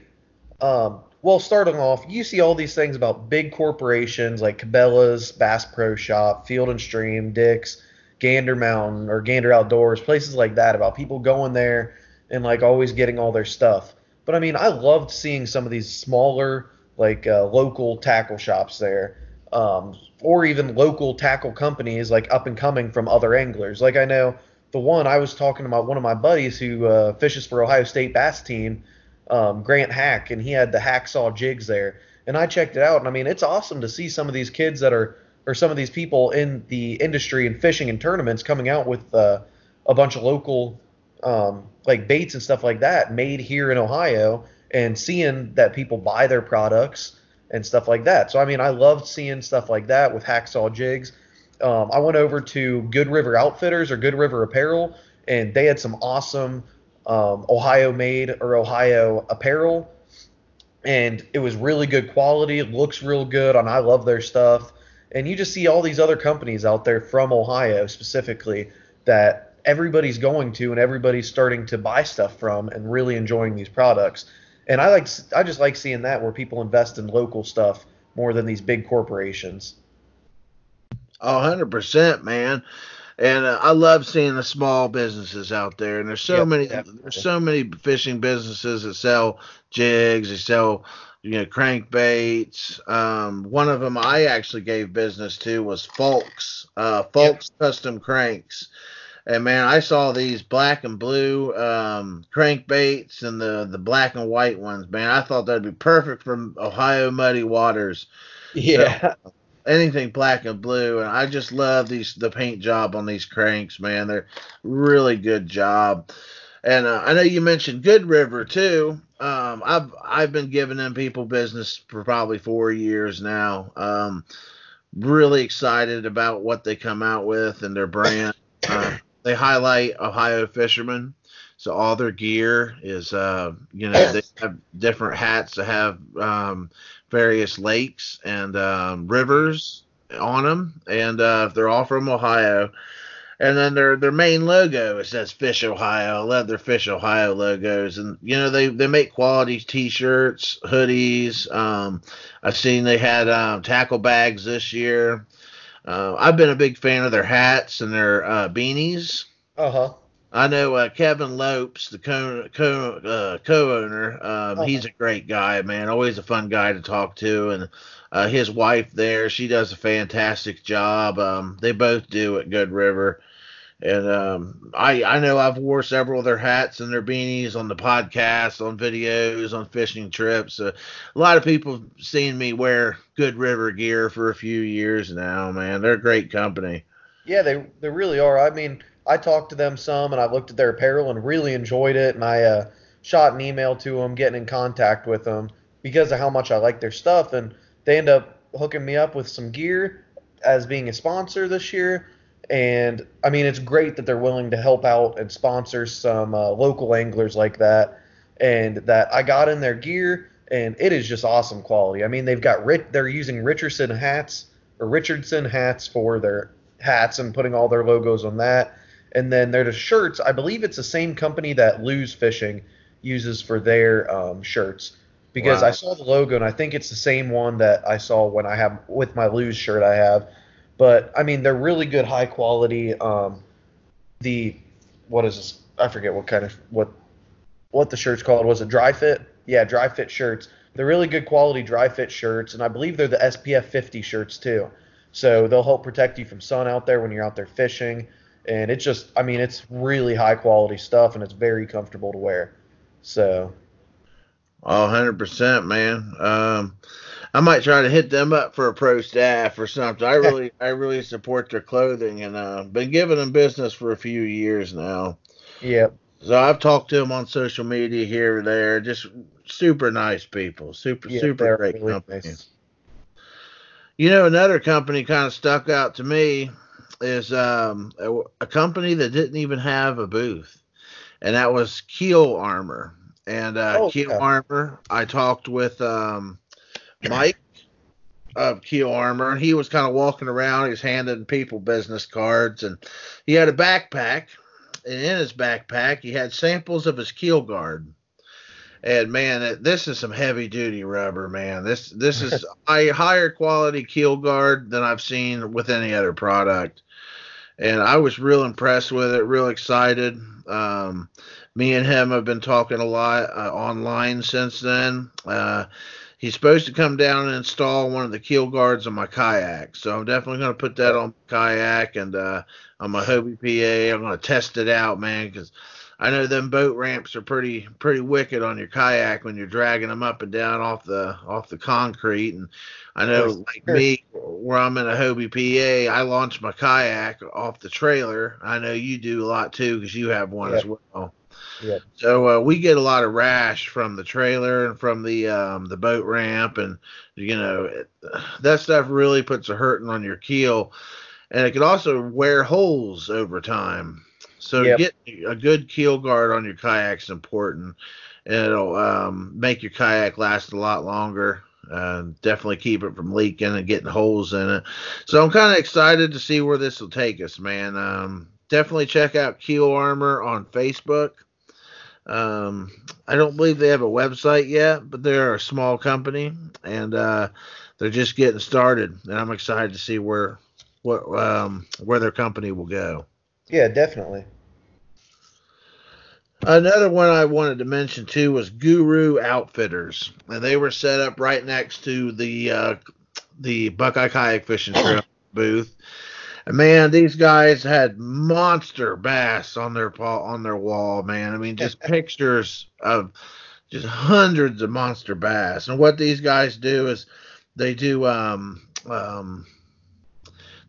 um, well, starting off, you see all these things about big corporations like Cabela's, Bass Pro Shop, Field and Stream, Dick's, Gander Mountain, or Gander Outdoors, places like that about people going there and like always getting all their stuff. But I mean, I loved seeing some of these smaller, like uh, local tackle shops there, um, or even local tackle companies like up and coming from other anglers. Like I know the one I was talking to my one of my buddies who uh, fishes for Ohio State bass team, um, Grant Hack, and he had the hacksaw jigs there, and I checked it out, and I mean it's awesome to see some of these kids that are or some of these people in the industry and fishing and tournaments coming out with uh, a bunch of local um, like baits and stuff like that made here in Ohio and seeing that people buy their products and stuff like that. So I mean, I loved seeing stuff like that with hacksaw jigs. Um, I went over to Good River Outfitters or Good River Apparel, and they had some awesome um, Ohio made or Ohio apparel, and it was really good quality. It looks real good, and I love their stuff. And you just see all these other companies out there from Ohio specifically that everybody's going to and everybody's starting to buy stuff from and really enjoying these products. And I like I just like seeing that where people invest in local stuff more than these big corporations. A hundred percent, man. And uh, I love seeing the small businesses out there. And there's so Yep, many, definitely. there's so many fishing businesses that sell jigs, they sell, you know, crankbaits. Um, one of them I actually gave business to was Folks, uh, Folks Custom Cranks. And man, I saw these black and blue um, crankbaits and the the black and white ones. Man, I thought that'd be perfect for Ohio muddy waters Yeah. Anything black and blue and i just love these the paint job on these cranks man. They're really good job. And uh, i know you mentioned good river too. Um, i've i've been giving them people business for probably four years now. Um, really excited about what they come out with and their brand. Uh, they highlight ohio fishermen so all their gear is uh, you know they have different hats to have um, various lakes and um, rivers on them, and uh, they're all from Ohio. And then their their main logo it says Fish Ohio. I love their Fish Ohio logos, and you know they they make quality T-shirts, hoodies. Um, I've seen they had um, tackle bags this year. Uh, I've been a big fan of their hats and their uh, beanies. Uh huh. I know uh, Kevin Lopes, the co co uh, co-owner. Um, He's a great guy, man. Always a fun guy to talk to, and uh, his wife there, she does a fantastic job. Um, they both do at Good River, and um, I I know I've wore several of their hats and their beanies on the podcast, on videos, on fishing trips. Uh, a lot of people have seen me wear Good River gear for a few years now, man. They're a great company. Yeah, they they really are. I mean, I talked to them some, and I looked at their apparel and really enjoyed it. And I uh, shot an email to them, getting in contact with them because of how much I like their stuff. And they end up hooking me up with some gear as being a sponsor this year. And I mean, it's great that they're willing to help out and sponsor some uh, local anglers like that. And that I got in their gear, and it is just awesome quality. I mean, they've got Rit- they're using Richardson hats or Richardson hats for their hats and putting all their logos on that. And then their shirts, I believe it's the same company that Lose Fishing uses for their um, shirts. Because Wow. I saw the logo and I think it's the same one that I saw when I have with my Lose shirt I have. But I mean, they're really good, high quality. Um, the what is this? I forget what kind of what what the shirt's called. Was it dry fit? Yeah, dry fit shirts. They're really good quality dry fit shirts, and I believe they're the SPF 50 shirts too. So they'll help protect you from sun out there when you're out there fishing. And it's just, I mean, it's really high quality stuff, and it's very comfortable to wear. So Oh, 100%, man. Um, I might try to hit them up for a pro staff or something. I really, I really support their clothing and uh, been giving them business for a few years now. yeah, So I've talked to them on social media here or there. Just super nice people, super, yeah, super great really company. nice. You know, another company kind of stuck out to me is um, a, a company that didn't even have a booth, and that was Keel Armor. And uh, Oh, Keel yeah. Armor, I talked with um, Mike of Keel Armor, and he was kind of walking around. He was handing people business cards, and he had a backpack. And in his backpack, he had samples of his keel guard. And man, this is some heavy duty rubber, man. This this is a higher quality keel guard than I've seen with any other product. And I was real impressed with it, real excited. Um, me and him have been talking a lot uh, online since then. Uh, he's supposed to come down and install one of the keel guards on my kayak, so I'm definitely going to put that on kayak and uh, on my Hobie PA. I'm going to test it out, man, because I know them boat ramps are pretty pretty wicked on your kayak when you're dragging them up and down off the off the concrete. And I know, Yes, like sure. me, where I'm in a Hobie PA, I launch my kayak off the trailer. I know you do a lot too because you have one as well. Yep. So uh, we get a lot of rash from the trailer and from the um, the boat ramp, and you know it, that stuff really puts a hurting on your keel, and it can also wear holes over time. So Yep. get a good keel guard on your kayak is important, and it'll um, make your kayak last a lot longer. uh, definitely keep it from leaking and getting holes in it. So I'm kind of excited to see where this will take us, man. Um, definitely check out Keel Armor on Facebook. Um, I don't believe they have a website yet, but they're a small company and uh, they're just getting started. And I'm excited to see where what um, where their company will go. Yeah, definitely. Another one I wanted to mention too was Guru Outfitters, and they were set up right next to the uh, the Buckeye Kayak Fishing Trail booth. And man, these guys had monster bass on their paw on their wall, man. I mean, just pictures of just hundreds of monster bass. And what these guys do is they do um um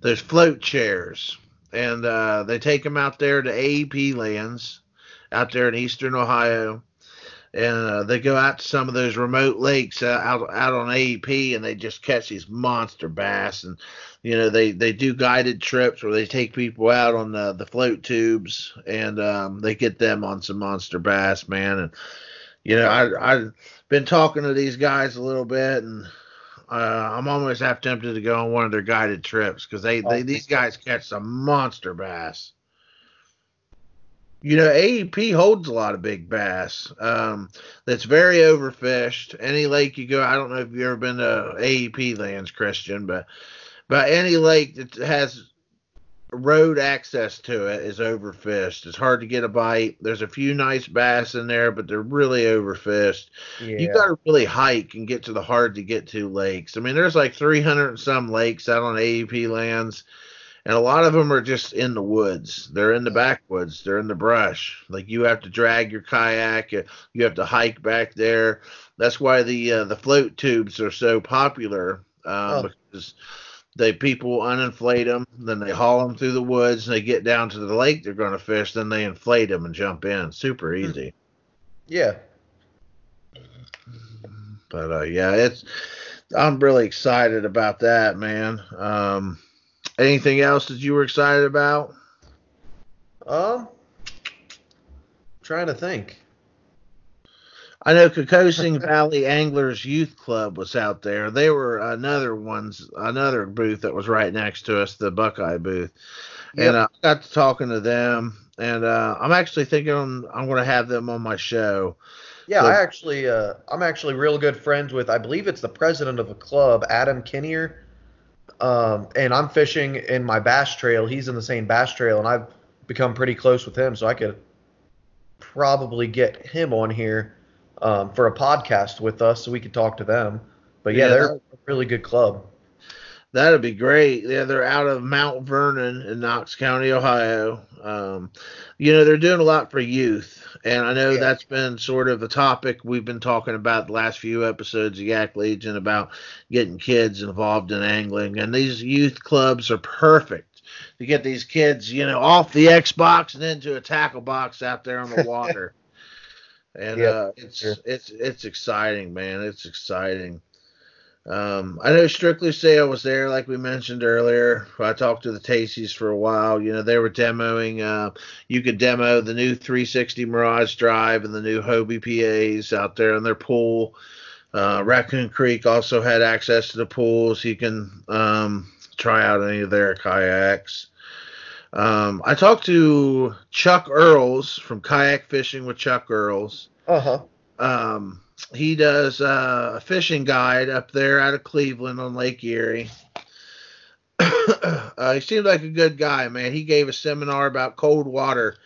there's float chairs and uh, they take them out there to AEP lands out there in eastern Ohio. And uh, they go out to some of those remote lakes uh, out out on AEP, and they just catch these monster bass. And you know they they do guided trips where they take people out on the the float tubes, and um, they get them on some monster bass, man. And you know I I've been talking to these guys a little bit, and uh, I'm almost half tempted to go on one of their guided trips because they, they these guys catch some monster bass. You know, AEP holds a lot of big bass. Um, that's very overfished. Any lake you go, I don't know if you've ever been to AEP lands, Christian, but but any lake that has road access to it is overfished. It's hard to get a bite. There's a few nice bass in there, but they're really overfished. Yeah. You got to really hike and get to the hard to get to lakes. I mean, there's like 300 and some lakes out on AEP lands, and a lot of them are just in the woods. They're in the backwoods. They're in the brush. Like you have to drag your kayak. uh, You have to hike back there. That's why the uh, the float tubes are so popular uh, Oh. because they people uninflate them, then they haul them through the woods. And they get down to the lake they're going to fish, then they inflate them and jump in. Super easy. Yeah. But uh, yeah, it's I'm really excited about that, man. Um, anything else that you were excited about? Um, trying to think. I know Kokosing Valley Anglers Youth Club was out there. They were another ones, another booth that was right next to us, the Buckeye booth. Yep. And uh, I got to talking to them, and uh, I'm actually thinking I'm, I'm going to have them on my show. Yeah, So- I actually, uh, I'm actually real good friends with. I believe it's the president of a club, Adam Kinnear. Um, and I'm fishing in my bass trail. He's in the same bass trail, and I've become pretty close with him. So I could probably get him on here um, for a podcast with us, so we could talk to them. But yeah, Yeah, they're a really good club. That'd be great. Yeah, they're out of Mount Vernon in Knox County, Ohio. Um, you know, they're doing a lot for youth, and I know Yeah. that's been sort of a topic we've been talking about the last few episodes of Yak Legion about getting kids involved in angling, and these youth clubs are perfect to get these kids, you know, off the Xbox and into a tackle box out there on the water. and uh, it's sure. it's it's exciting, man. It's exciting. Um, I know Strictly Sail was there, like we mentioned earlier. I talked to the Tacy's for a while. You know, they were demoing. Uh, you could demo the new 360 Mirage Drive and the new Hobie PAs out there in their pool. Uh, Raccoon Creek also had access to the pool, so you can um, try out any of their kayaks. Um, I talked to Chuck Earls from Kayak Fishing with Chuck Earls Uh huh. um, he does uh, a fishing guide up there out of Cleveland on Lake Erie. uh, he seemed like a good guy, man. He gave a seminar about cold water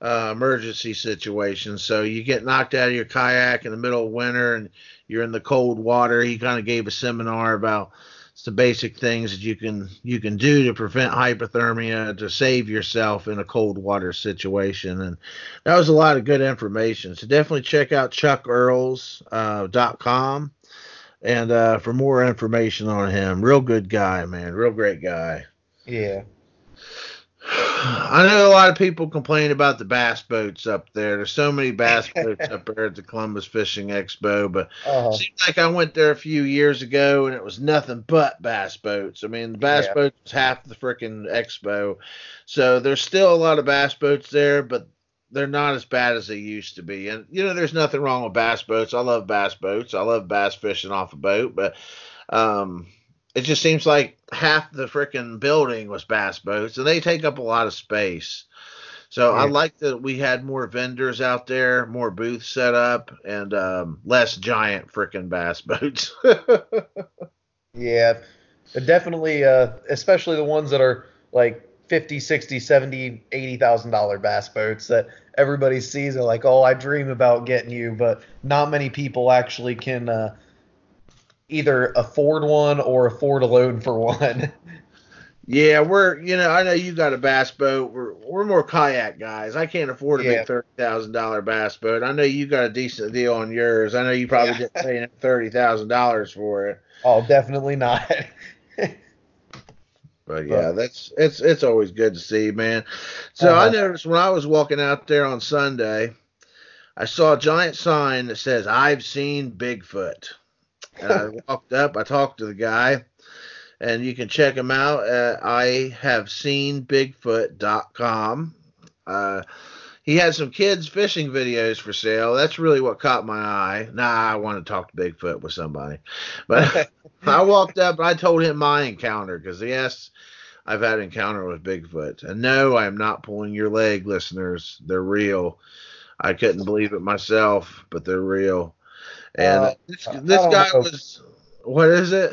uh, emergency situations. So you get knocked out of your kayak in the middle of winter and you're in the cold water. He kind of gave a seminar about some basic things that you can you can do to prevent hypothermia to save yourself in a cold water situation. And that was a lot of good information. So definitely check out chuckearls.com uh, and uh, for more information on him. Real good guy man. Real great guy. Yeah. I know a lot of people complain about the bass boats up there. There's so many bass boats up there at the Columbus Fishing Expo, but Uh huh. Seems like I went there a few years ago and it was nothing but bass boats. I mean, the bass Yeah. boats was half the freaking expo. So there's still a lot of bass boats there, but they're not as bad as they used to be. And you know, there's nothing wrong with bass boats. I love bass boats. I love bass fishing off a boat, but um, it just seems like half the freaking building was bass boats, and they take up a lot of space. So I like that we had more vendors out there, more booths set up, and um, less giant freaking bass boats. Yeah, definitely. Uh, especially the ones that are like 50, 60, 70, 80,000 dollar bass boats that everybody sees are like, oh, I dream about getting you, but not many people actually can uh, either afford one or afford a loan for one. Yeah, we're you know I know you got a bass boat. We're we're more kayak guys. I can't afford a Yeah. big thirty thousand dollar bass boat. I know you got a decent deal on yours. I know you probably Yeah. didn't pay thirty thousand dollars for it. oh, definitely not. But yeah, that's it's it's always good to see, man. So I Uh-huh. noticed when I was walking out there on Sunday, I saw a giant sign that says "I've seen Bigfoot," and I walked up. I talked to the guy, and you can check him out at IHaveSeenBigfoot.com. Uh, he had some kids fishing videos for sale. That's really what caught my eye. Nah, I want to talk to Bigfoot with somebody, but. I walked up and I told him my encounter because yes, I've had an encounter with Bigfoot. And no, I am not pulling your leg, listeners. They're real. I couldn't believe it myself, but they're real. And Uh, this, this guy know. was, what is it?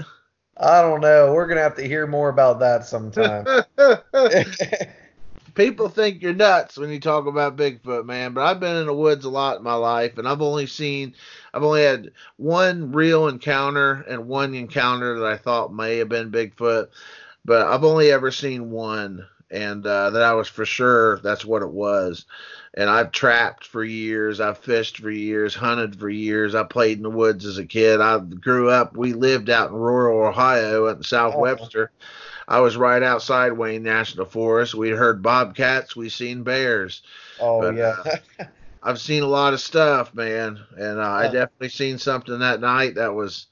I don't know. We're gonna have to hear more about that sometime. People think you're nuts when you talk about Bigfoot, man. But I've been in the woods a lot in my life, and I've only seen, I've only had one real encounter and one encounter that I thought may have been Bigfoot, but I've only ever seen one, and uh, that I was for sure that's what it was. And I've trapped for years, I've fished for years, hunted for years. I played in the woods as a kid. I grew up. We lived out in rural Ohio at South Oh. Webster. I was right outside Wayne National Forest. We heard bobcats. We seen bears. oh But, yeah. I've seen a lot of stuff, man, and uh, I definitely seen something that night that was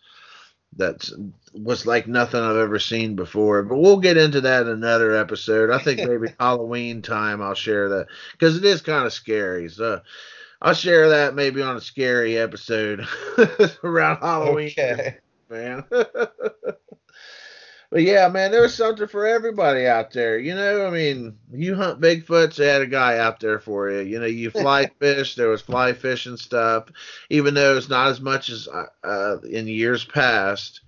that was like nothing I've ever seen before. But we'll get into that in another episode. I think maybe Halloween time I'll share that because it is kind of scary. So I'll share that maybe on a scary episode around Halloween okay. man. but yeah, man, there's something for everybody out there. You know, I mean, you hunt Bigfoots, they had a guy out there for you. You know, you fly fish, there was fly fishing stuff, even though it's not as much as uh, uh, in years past.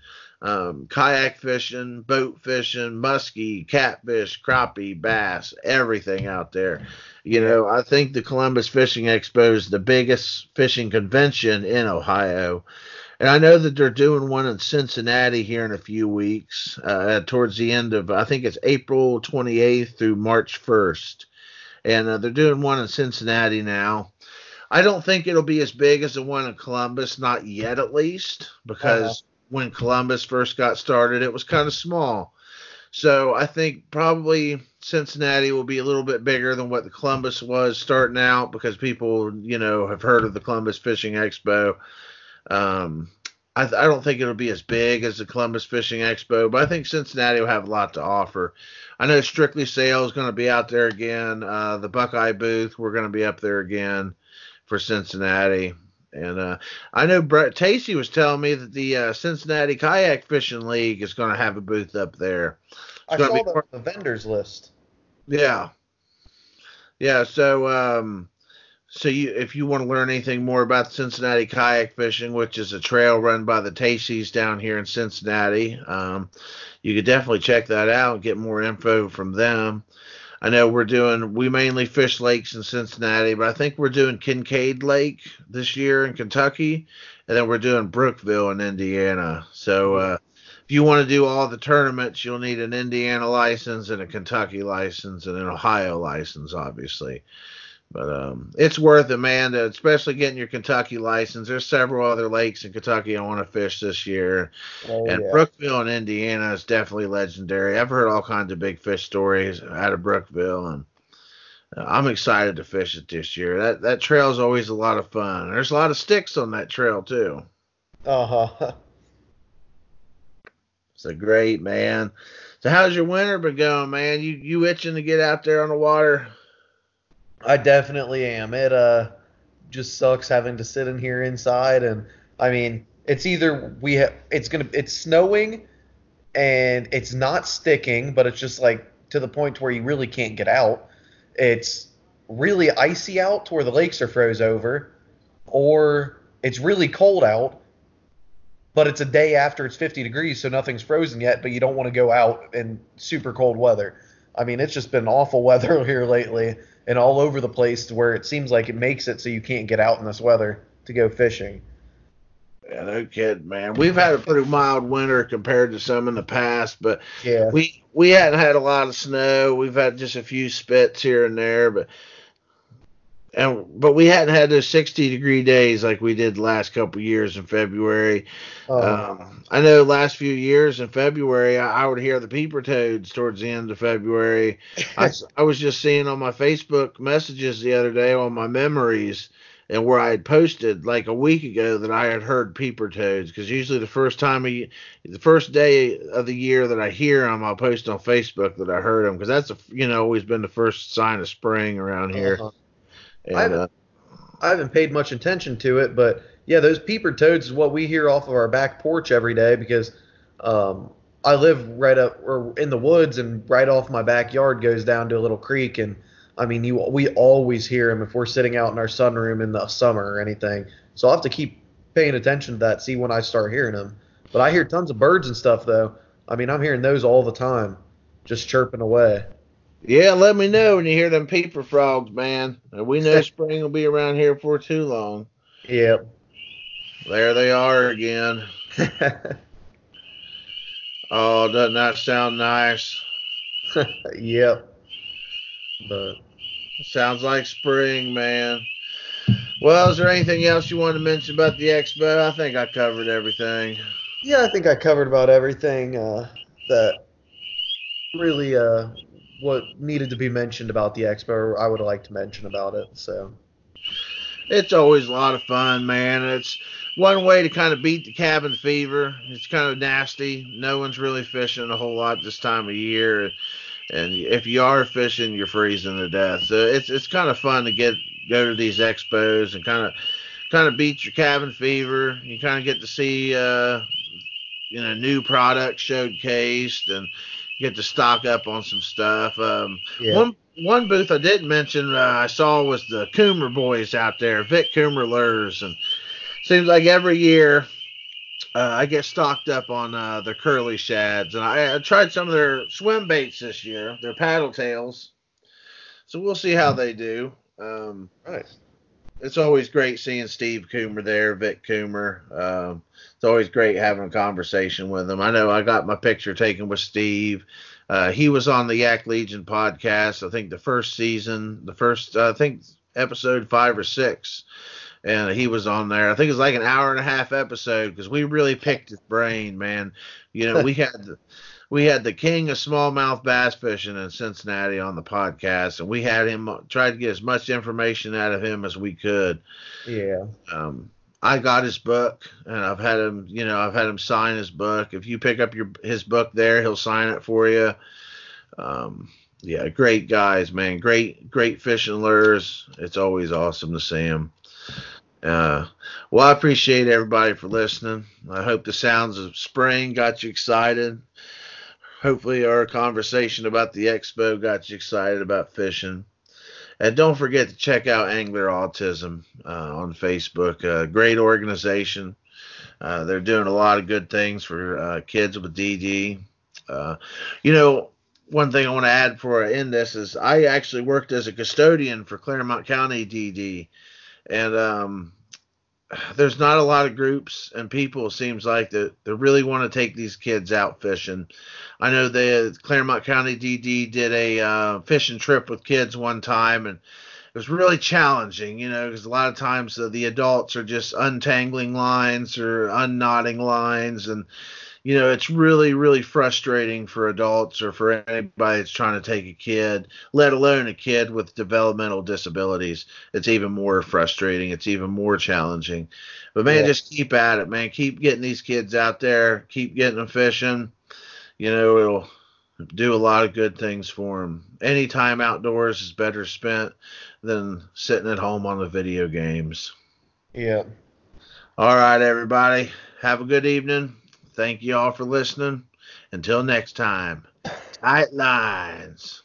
Um, kayak fishing, boat fishing, muskie, catfish, crappie, bass, everything out there. You know, I think the Columbus Fishing Expo is the biggest fishing convention in Ohio. And I know that they're doing one in Cincinnati here in a few weeks, uh, towards the end of, I think it's April 28th through March 1st. And uh, they're doing one in Cincinnati now. I don't think it'll be as big as the one in Columbus, not yet at least, because Uh-huh. when Columbus first got started, it was kind of small. So I think probably Cincinnati will be a little bit bigger than what the Columbus was starting out because people, you know, have heard of the Columbus Fishing Expo. Um, I, I don't think it'll be as big as the Columbus Fishing Expo, but I think Cincinnati will have a lot to offer. I know Strictly Sail is going to be out there again. Uh, the Buckeye booth, we're going to be up there again for Cincinnati. And uh, I know Brett Tacey was telling me that the uh, Cincinnati Kayak Fishing League is going to have a booth up there. I saw be the, more- the vendors list. Yeah. Yeah, so um so you if you want to learn anything more about Cincinnati kayak fishing, which is a trail run by the Tacy's down here in Cincinnati, um you could definitely check that out and get more info from them. I know we're doing we mainly fish lakes in Cincinnati, but I think we're doing Kincaid Lake this year in Kentucky, and then we're doing Brookville in Indiana. So uh if you want to do all the tournaments, you'll need an Indiana license and a Kentucky license and an Ohio license, obviously. But um, it's worth it, man. to- Especially getting your Kentucky license. There's several other lakes in Kentucky I want to fish this year, Oh and yeah. Brookville in Indiana is definitely legendary. I've heard all kinds of big fish stories out of Brookville, and uh, I'm excited to fish it this year. That that trail is always a lot of fun. There's a lot of sticks on that trail too. Uh huh. So great, man. So how's your winter been going, man? You you itching to get out there on the water? I definitely am. It uh just sucks having to sit in here inside and I mean, it's either we have it's going to it's snowing and it's not sticking, but it's just like to the point where you really can't get out. It's really icy out to where the lakes are froze over or it's really cold out but it's a day after it's 50 degrees so nothing's frozen yet but you don't want to go out in super cold weather. I mean, it's just been awful weather here lately and all over the place to where it seems like it makes it so you can't get out in this weather to go fishing. Yeah, no kidding, man. We've had a pretty mild winter compared to some in the past, but Yeah. we we hadn't had a lot of snow. We've had just a few spits here and there, but and but we hadn't had those 60 degree days like we did the last couple years in February. Um, Um, I know last few years in February, I, I would hear the peeper toads towards the end of February. I was just seeing on my Facebook messages the other day on my memories and where I had posted like a week ago that I had heard peeper toads because usually the first time of, the first day of the year that I hear them, I'll post on Facebook that I heard them because that's a, you know always been the first sign of spring around here. uh-huh. And, I haven't- uh, I haven't paid much attention to it, but yeah, those peeper toads is what we hear off of our back porch every day because um, I live right up or in the woods, and right off my backyard goes down to a little creek, and I mean, you we always hear them if we're sitting out in our sunroom in the summer or anything. So I'll have to keep paying attention to that, see when I start hearing them. But I hear tons of birds and stuff though. I mean, I'm hearing those all the time, just chirping away. Yeah, let me know when you hear them peeper frogs, man. And we know spring will be around here for too long. Yep. There they are again. Oh, doesn't that sound nice? yep. But Sounds like spring, man. Well, is there anything else you want to mention about the expo? I think I covered everything. Yeah, I think I covered about everything uh, that really uh, what needed to be mentioned about the expo. I would like to mention about it. So It's always a lot of fun, man. It's one way to kind of beat the cabin fever. It's kind of nasty. No one's really fishing a whole lot this time of year, and if you are fishing, you're freezing to death. So it's it's kind of fun to get go to these expos and kind of kind of beat your cabin fever. You kind of get to see uh, you know new products showcased and get to stock up on some stuff. Um, yeah, one one booth I didn't mention uh, I saw was the Coomer boys out there, Vic Coomer lures, and seems like every year uh, I get stocked up on uh, their curly shads, and I, I tried some of their swim baits this year, their paddle tails. So we'll see how they do. Um, right. It's always great seeing Steve Coomer there, Vic Coomer. Um, it's always great having a conversation with him. I know I got my picture taken with Steve. Uh, he was on the Yak Legion podcast, I think the first season, the first, uh, I think episode five or six. And he was on there. I think it was like an hour and a half episode because we really picked his brain, man. You know, we had we had the king of smallmouth bass fishing in Cincinnati on the podcast, and we had him tried to get as much information out of him as we could. Yeah. Um, I got his book, and I've had him, you know, I've had him sign his book. If you pick up your his book there, he'll sign it for you. Um, yeah, great guys, man. Great, great fishing lures. It's always awesome to see them. Uh, well, I appreciate everybody for listening. I hope the sounds of spring got you excited. Hopefully, our conversation about the expo got you excited about fishing. And don't forget to check out Angler Autism uh, on Facebook. Uh, great organization. Uh, they're doing a lot of good things for uh, kids with DD. Uh, you know, one thing I want to add before I end this is I actually worked as a custodian for Clermont County DD, and um, there's not a lot of groups and people. It seems like that that really want to take these kids out fishing. I know the Clermont County DD did a uh, fishing trip with kids one time, and it was really challenging, you know, because a lot of times uh, the adults are just untangling lines or unknotting lines, and you know, it's really, really frustrating for adults or for anybody that's trying to take a kid, let alone a kid with developmental disabilities. It's even more frustrating. It's even more challenging. But man, yeah. just keep at it, man. Keep getting these kids out there. Keep getting them fishing. You know, it'll do a lot of good things for them. Any time outdoors is better spent than sitting at home on the video games. Yeah. All right, everybody. Have a good evening. Thank you all for listening. Until next time, tight lines.